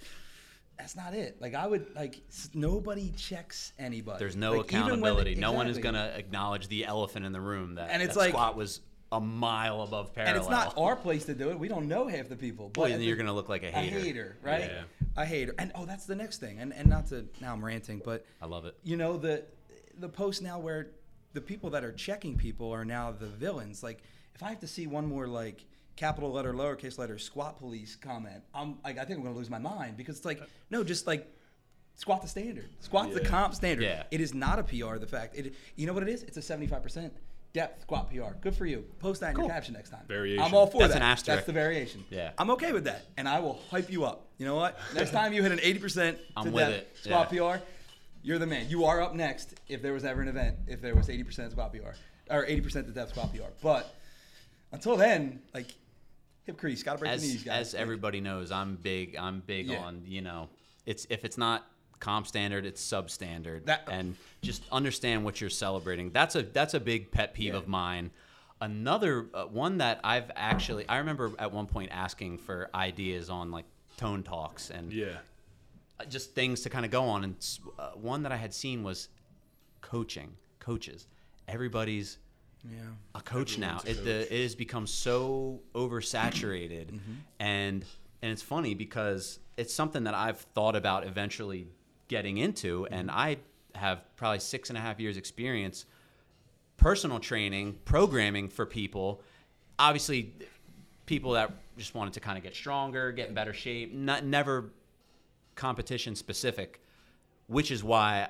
That's not it. Like I would like nobody checks anybody. There's no Like, even when- accountability. No one is going to acknowledge the elephant in the room that And it's that like- squat was a mile above parallel. And it's not our place to do it. We don't know half the people. But Well, then you're going to look like a a hater. hater, right? Yeah. A hater. And oh, that's the next thing. And and not to now I'm ranting, but I love it. you know the the post now where the people that are checking people are now the villains. Like if I have to see one more like capital letter, lowercase letter, squat police comment, I'm like I think I'm gonna lose my mind because it's like no, just like squat the standard, squat the comp standard. Yeah. It is not a PR. The fact it, you know what it is? It's a 75 percent depth squat PR. Good for you. Post that in Cool. your caption next time. Variation. I'm all for That's that. an asterisk. That's the variation. Yeah. I'm okay with that, and I will hype you up. You know what? Next time you hit an 80 percent I'm to with depth it. squat Yeah. PR, you're the man. You are up next if there was ever an event, if there was 80% squat PR or 80% to depth squat PR. But until then, like hip crease, gotta break as the knees, guys. as everybody knows, I'm big. I'm big Yeah. on you know, it's if it's not comp standard, it's substandard, That- and just understand what you're celebrating. That's a that's a big pet peeve Yeah. of mine. Another uh, one that I've actually I remember at one point asking for ideas on like tone talks and Yeah. uh, just things to kind of go on. And uh, one that I had seen was coaching, coaches. Everybody's yeah. a coach now. Everyone's a It, the, it has become so oversaturated, Mm-hmm. and and it's funny because it's something that I've thought about eventually getting into, and Mm-hmm. I have probably six and a half years experience personal training, programming for people. Obviously, people that just wanted to kind of get stronger, get in better shape, not never competition specific, which is why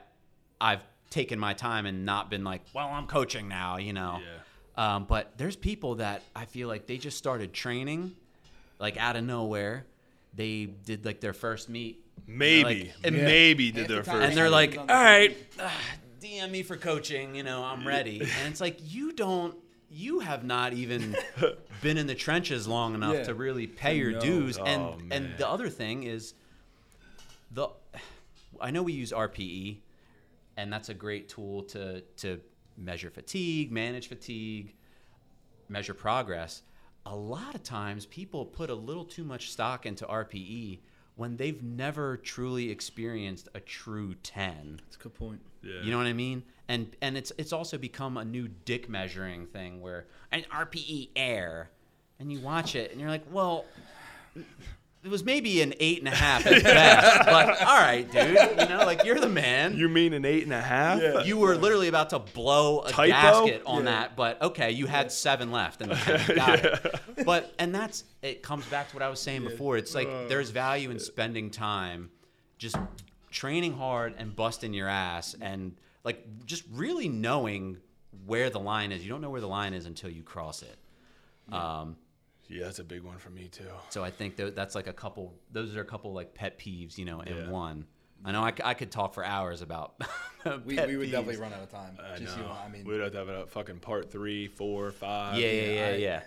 I've taken my time and not been like, well, I'm coaching now, you know. Um, but there's people that I feel like they just started training, like out of nowhere. They did like their first meet, Maybe. Like, Yeah. maybe did their first. and they're like, all right, ah, DM me for coaching, you know, I'm ready. And it's like you don't, you have not even been in the trenches long enough Yeah. to really pay your know. dues. and Oh, and man. the other thing is, the I know we use RPE, and that's a great tool to to measure fatigue, manage fatigue, measure progress. A lot of times, people put a little too much stock into RPE when they've never truly experienced a true ten. That's a good point. Yeah. You know what I mean? And and it's it's also become a new dick measuring thing where an RPE air, and you watch it and you're like, well, it was maybe an eight and a half at best, but all right, dude, you know, like you're the man. You mean an eight and a half? Yeah. you were literally about to blow a Typo? gasket on Yeah. that, but okay, you had seven left, and okay, got it. But and that's it comes back to what I was saying before. It's like Oh, there's value in spending time, just training hard and busting your ass, and like just really knowing where the line is. You don't know where the line is until you cross it. Um, Yeah, that's a big one for me too. so I think tho- that's like a couple. Those are a couple like pet peeves, you know, in Yeah. one. I know I could talk for hours about. We, pet we would peeves. definitely run out of time. I Just, know. you know, I mean, we'd have to have a fucking part three, four, five. Yeah, yeah, yeah, I- yeah.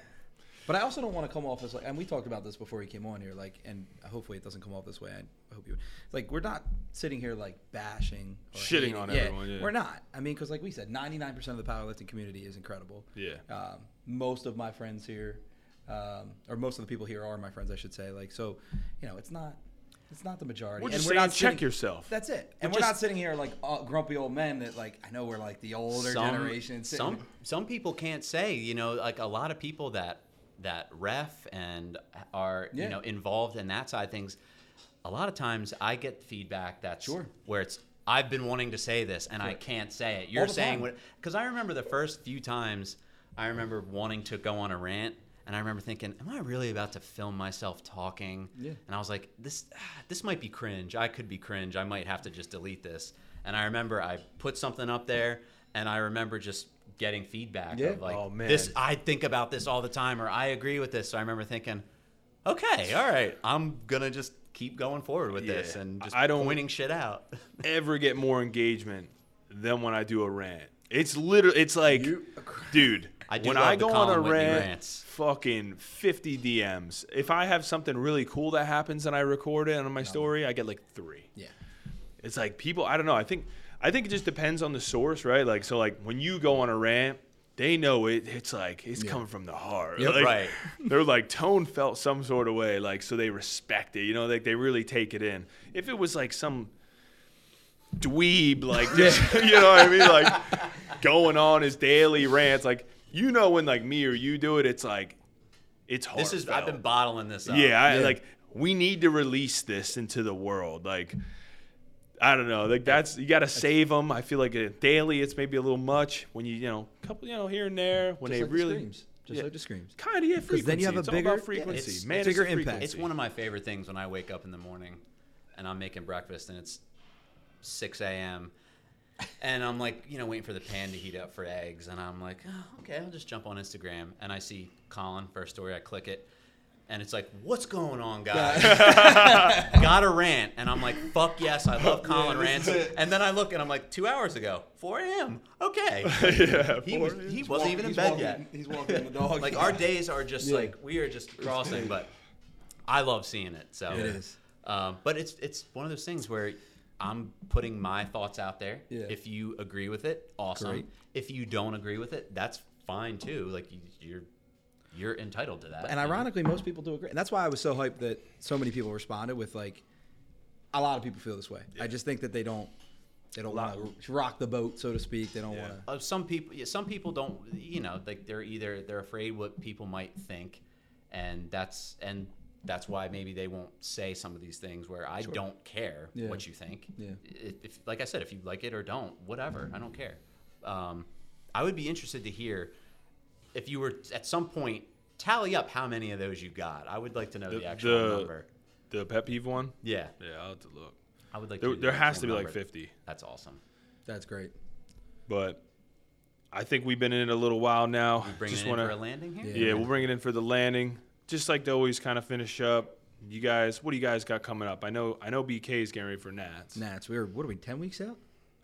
But I also don't want to come off as like, and we talked about this before he came on here, like, and hopefully it doesn't come off this way. I hope you, like, we're not sitting here like bashing, or Shitting hating. on Yeah, everyone, yeah. We're not. I mean, because like we said, ninety nine percent of the powerlifting community is incredible. Yeah. Um, most of my friends here, um, or most of the people here are my friends, I should say. Like, so, you know, it's not. It's not the majority. We're And we're saying not check yourself. That's it. And We're we're, not sitting here like uh, grumpy old men that like I know we're like the older generation. sitting- Some some people can't say, you know, like a lot of people that that ref and are Yeah. you know involved in that side of things. A lot of times, I get feedback that's Sure. where it's I've been wanting to say this and I can't say it. You're saying time. what? Because I remember the first few times, I remember wanting to go on a rant. And I remember thinking, "Am I really about to film myself talking?" Yeah. And I was like, "This, this might be cringe. I could be cringe. I might have to just delete this." And I remember I put something up there, and I remember just getting feedback Yeah. of like, Oh, man. "This, I think about this all the time," or "I agree with this." So I remember thinking, "Okay, all right, I'm gonna just keep going forward with this and just I don't- winning shit out." Ever get more engagement than when I do a rant? It's literally. It's like, You- dude, I do when I go on a rant, fucking 50 DMs. If I have something really cool that happens and I record it on my story, I get like three. Yeah. It's like people. I don't know. I think I think it just depends on the source, right? Like so, like when you go on a rant, they know it. It's like it's Yeah. coming from the heart. Yep. Like, Right. They're like tone felt some sort of way, like so they respect it. You know, like they really take it in. If it was like some dweeb, like just, you know what I mean, like going on his daily rants, like you know when like me or you do it, it's like it's hard. This is I've been bottling this up. Yeah, I, Yeah. like we need to release this into the world. Like, I don't know. Like that's you got to save them. I feel like a daily, it's maybe a little much when you you know couple you know here and there when Just they like the really screams. Just Yeah. like the screams. kind of yeah frequency. then you have a it's bigger- all yeah, about frequency. it's- Man, it's bigger it's impact. It's one of my favorite things when I wake up in the morning and I'm making breakfast and it's 6 a.m. and I'm like, you know, waiting for the pan to heat up for eggs. And I'm like, oh, okay, I'll just jump on Instagram. And I see Colin, first story, I click it. And it's like, what's going on, guys? Got a rant. And I'm like, fuck yes, I love Colin rants. And then I look and I'm like, two hours ago, 4 a.m. Okay. yeah, He, was, he wasn't even in bed walking- yet He's walking the dog. like our days are just Yeah. like we are just crossing but i love seeing it so It is. um, but it's it's one of those things where i'm putting my thoughts out there Yeah. if you agree with it awesome Great. if you don't agree with it that's fine too like you, you're you're entitled to that And ironically, most people do agree. And that's why I was so hyped that so many people responded with like, a lot of people feel this way. I just think that they don't, they don't want to rock the boat, so to speak. They don't Yeah. want to. uh, some people yeah, some people don't you know like they're either they're afraid what people might think and that's and that's why maybe they won't say some of these things where i don't care Yeah. what you think Yeah. if, if like i said if you like it or don't whatever i don't care um, i would be interested to hear if you were at some point tally up how many of those you got i would like to know the, The- actual the- number the pet peeve one. yeah Yeah, I'll have to look. i would like There, to there has to be like 50, that's awesome That's great. but I think we've been in it a little while now. we bring Just it in wanna- for a landing here Yeah. Yeah, we'll bring it in for the landing. Just like to always kind of finish up. You guys, what do you guys got coming up? I know, I know, BK is getting ready for Nats. Nats, we were what are we? Ten weeks out?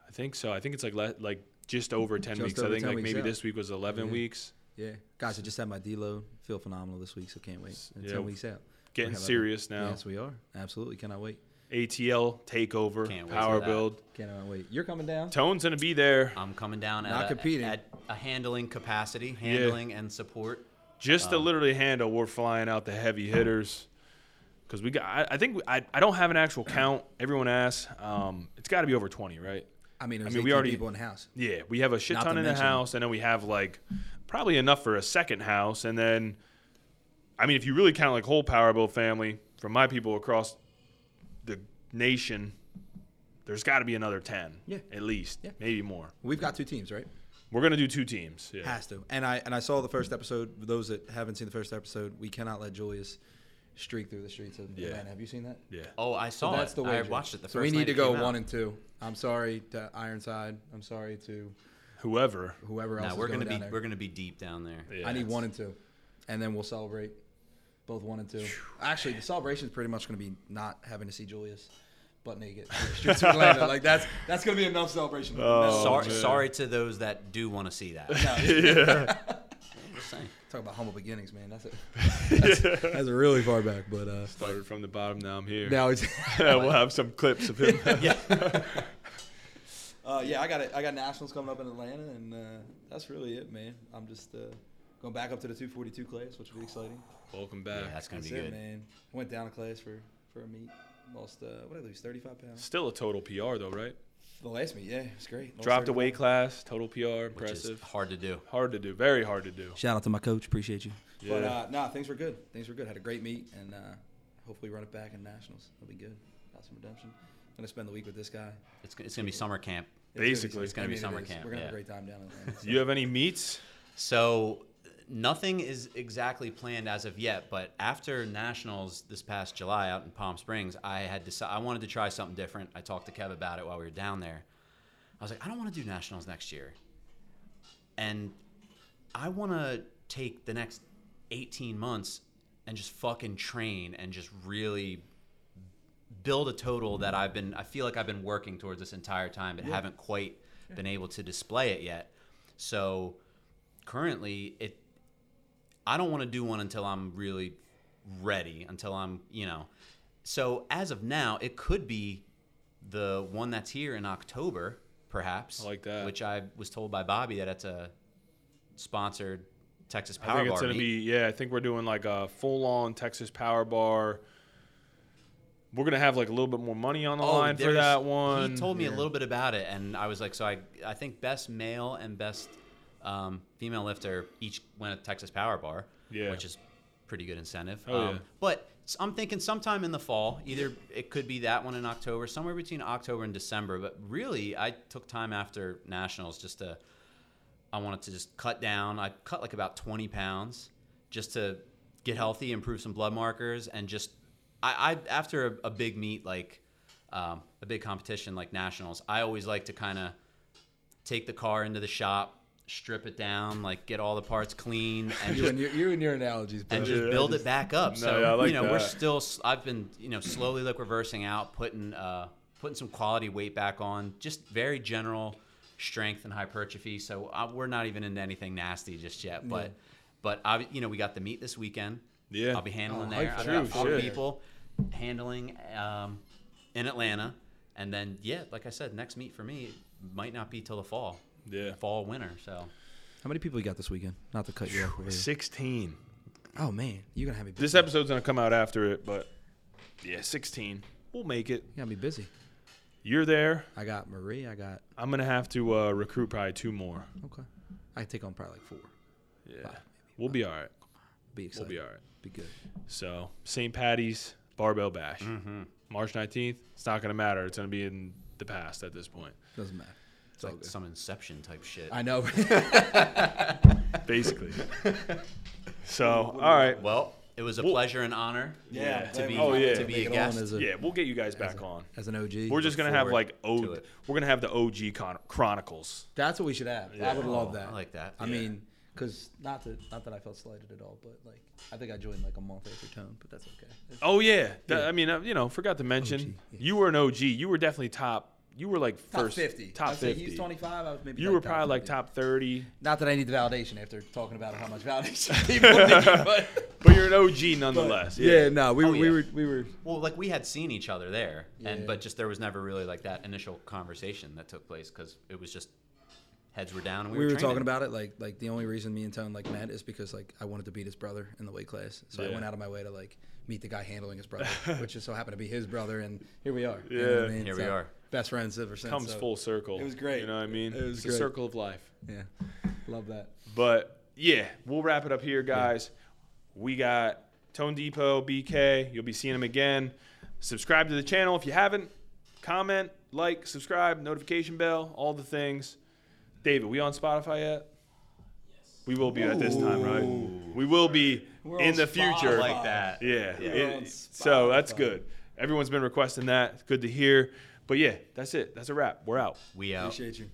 I think so. I think it's like le- like just over ten Just weeks. over I think like weeks maybe out. this week was eleven Yeah. weeks. Yeah, guys, I just had my deload. Feel phenomenal this week, so can't wait. And Yeah. Ten weeks out. Getting serious now. Yes, we are. Absolutely, cannot wait. ATL takeover, Can't wait power for that. build. Cannot wait. You're coming down. Tone's gonna be there. I'm coming down Not at, competing. A, at a handling capacity, handling and support. Just to Um, literally handle, we're flying out the heavy hitters. Because we got, I, I think I, I don't have an actual count. Everyone asks. Um, it's got to be over twenty, right? I mean, there's I mean, we 18 already- people in the house. Yeah, we have a shit Not ton to in the house, and then we have like probably enough for a second house, and then, I mean, if you really count like whole Power Build family from my people across the nation, there's got to be another ten, Yeah. at least, Yeah. maybe more. We've got two teams, right? We're gonna do two teams. Yeah, Has to. And I and I saw the first episode. For Those that haven't seen the first episode, we cannot let Julius streak through the streets of Yeah. Atlanta. Have you seen that? yeah. Oh, I saw that's it. the I watched it the so first we need night to go came out. one and two. I'm sorry to Ironside. I'm sorry to Whoever. whoever else No, we're going gonna down be there. we're gonna be deep down there. Yeah. I need one and two, and then we'll celebrate both one and two. Actually, the celebration is pretty much going to be not having to see Julius butt naked. in the streets of Atlanta. Like that's that's going to be enough celebration. Oh, sorry, man. sorry to those that do want to see that. yeah. I'm just saying. Talk about humble beginnings, man. That's it. that's, that's a really far back, but uh, Started from the bottom. Now I'm here. now it's we'll have some clips of him. Yeah. uh, yeah. I got it. I got nationals coming up in Atlanta, and uh, that's really it, man. I'm just uh, going back up to the 242 class, which will be exciting. Welcome Yeah, back. that's gonna That's be it, good. man. Went down a class for for a meet. Lost uh, what did I lose? 35 pounds. Still a total PR though, right? The last meet, yeah, it's great. Lost Dropped a weight class, total PR, Which is impressive. hard to do. Hard to do, very hard to do. Shout out to my coach. Appreciate you. But Yeah. uh, no, things were good. Things were good. Had a great meet, and uh, hopefully run it back in nationals. That'll be good. Got some redemption. gonna spend the week with this guy. It's, it's gonna be summer camp. Basically. It's gonna be I mean, it summer camp, We're gonna yeah. have a great time down in Atlanta. Do you have any meets? So nothing is exactly planned as of yet, but after nationals this past July out in Palm Springs, I had decided I wanted to try something different. I talked to Kev about it while we were down there. I was like, I don't want to do nationals next year, and I want to take the next 18 months and just fucking train and just really build a total that I've been I feel like I've been working towards this entire time but haven't quite been able to display it yet. So currently, it I don't want to do one until I'm really ready, until I'm, you know. So as of now, it could be the one that's here in October, perhaps. I like that. Which I was told by Bobby that it's a sponsored Texas Power I Power think it's gonna meet. be yeah. I think we're doing like a full on Texas Power Bar. We're gonna have like a little bit more money on the oh, line for Oh, that one. He told me a little bit about it, and I was like, so I I think best male and best um, female lifter each went a Texas Power Bar, Yeah. which is pretty good incentive. Oh, um, yeah. But I'm thinking sometime in the fall, either it could be that one in October, somewhere between October and December. But really, I took time after nationals just to I wanted to just cut down. I cut like about 20 pounds just to get healthy, improve some blood markers, and just I, I after a, a big meet like um, a big competition like nationals, I always like to kind of take the car into the shop, strip it down, like get all the parts clean, and You just and your, you and your analogies, bro. and just Yeah, build just- it back up. No, so yeah, I like you know, we're still. I've been you know slowly like reversing out, putting uh, putting some quality weight back on. Just very general strength and hypertrophy. So uh, we're not even into anything nasty just yet. But but I you know we got the meet this weekend. Yeah. I'll be handling Oh, there. I've got four True, people handling um, in Atlanta, and then yeah, like I said, next meet for me might not be till the fall. Yeah. Fall winter. So How many people you got this weekend? Not to cut you off. over. Sixteen. Oh man, you're gonna have me. Busy. This episode's gonna come out after it, but yeah, sixteen. We'll make it. You gotta be busy. You're there. I got Marie. I got I'm gonna have to uh, recruit probably two more. okay. I take on probably like four. Yeah. Five, We'll be all right. Be We'll be all right. Be good. So St. Patty's Barbell Bash, Mm-hmm. March 19th. It's not gonna matter. It's gonna be in the past at this point. Doesn't matter. It's it's like some Inception type shit. I know. Basically. so all right. Well, it was a Well- pleasure and honor Yeah. to be Oh, yeah. to be Make a it guest. as a, Yeah, we'll get you guys back on. as an OG. We're just gonna have forward like o- to it. we're gonna have the OG con- Chronicles. That's what we should have. Yeah. I would love Oh, that. I like that. I Yeah. mean, because not that not that I felt slighted at all, but like I think I joined like a month after Tone, but that's okay. It's- Oh yeah, That- I mean, uh, you know, forgot to mention OG, yeah. you were an OG. You were definitely top. You were like top first fifty. Top I'd fifty. He was twenty five. I was maybe. you like were probably like top thirty, Not that I need the validation after talking about how much validation people need, but but you're an OG nonetheless. yeah, no, we Oh, were we yeah. were we were. Well, like we had seen each other there, and but just there was never really like that initial conversation that took place because it was just heads were down and we, We, were training. talking about it like like the only reason me and Tone like met is because like I wanted to beat his brother in the weight class, so I went out of my way to like meet the guy handling his brother, which just so happened to be his brother, and here we are. You know I Yeah. mean? Here we are. Best friends ever since. Comes so- full circle. It was great. You know what I mean? It was it's great. a circle of life. Yeah, love that. But yeah, we'll wrap it up here, guys. We got Tone Depot, BK. You'll be seeing him again. Subscribe to the channel if you haven't. Comment, like, subscribe, notification bell, all the things. David, we on Spotify yet? Yes. We will be at this time, right? We will be We're in on the future. Like that. Yeah. Yeah. It- so that's good. Everyone's been requesting that. It's good to hear. But yeah, that's it. That's a wrap. We're out. We out. Appreciate you.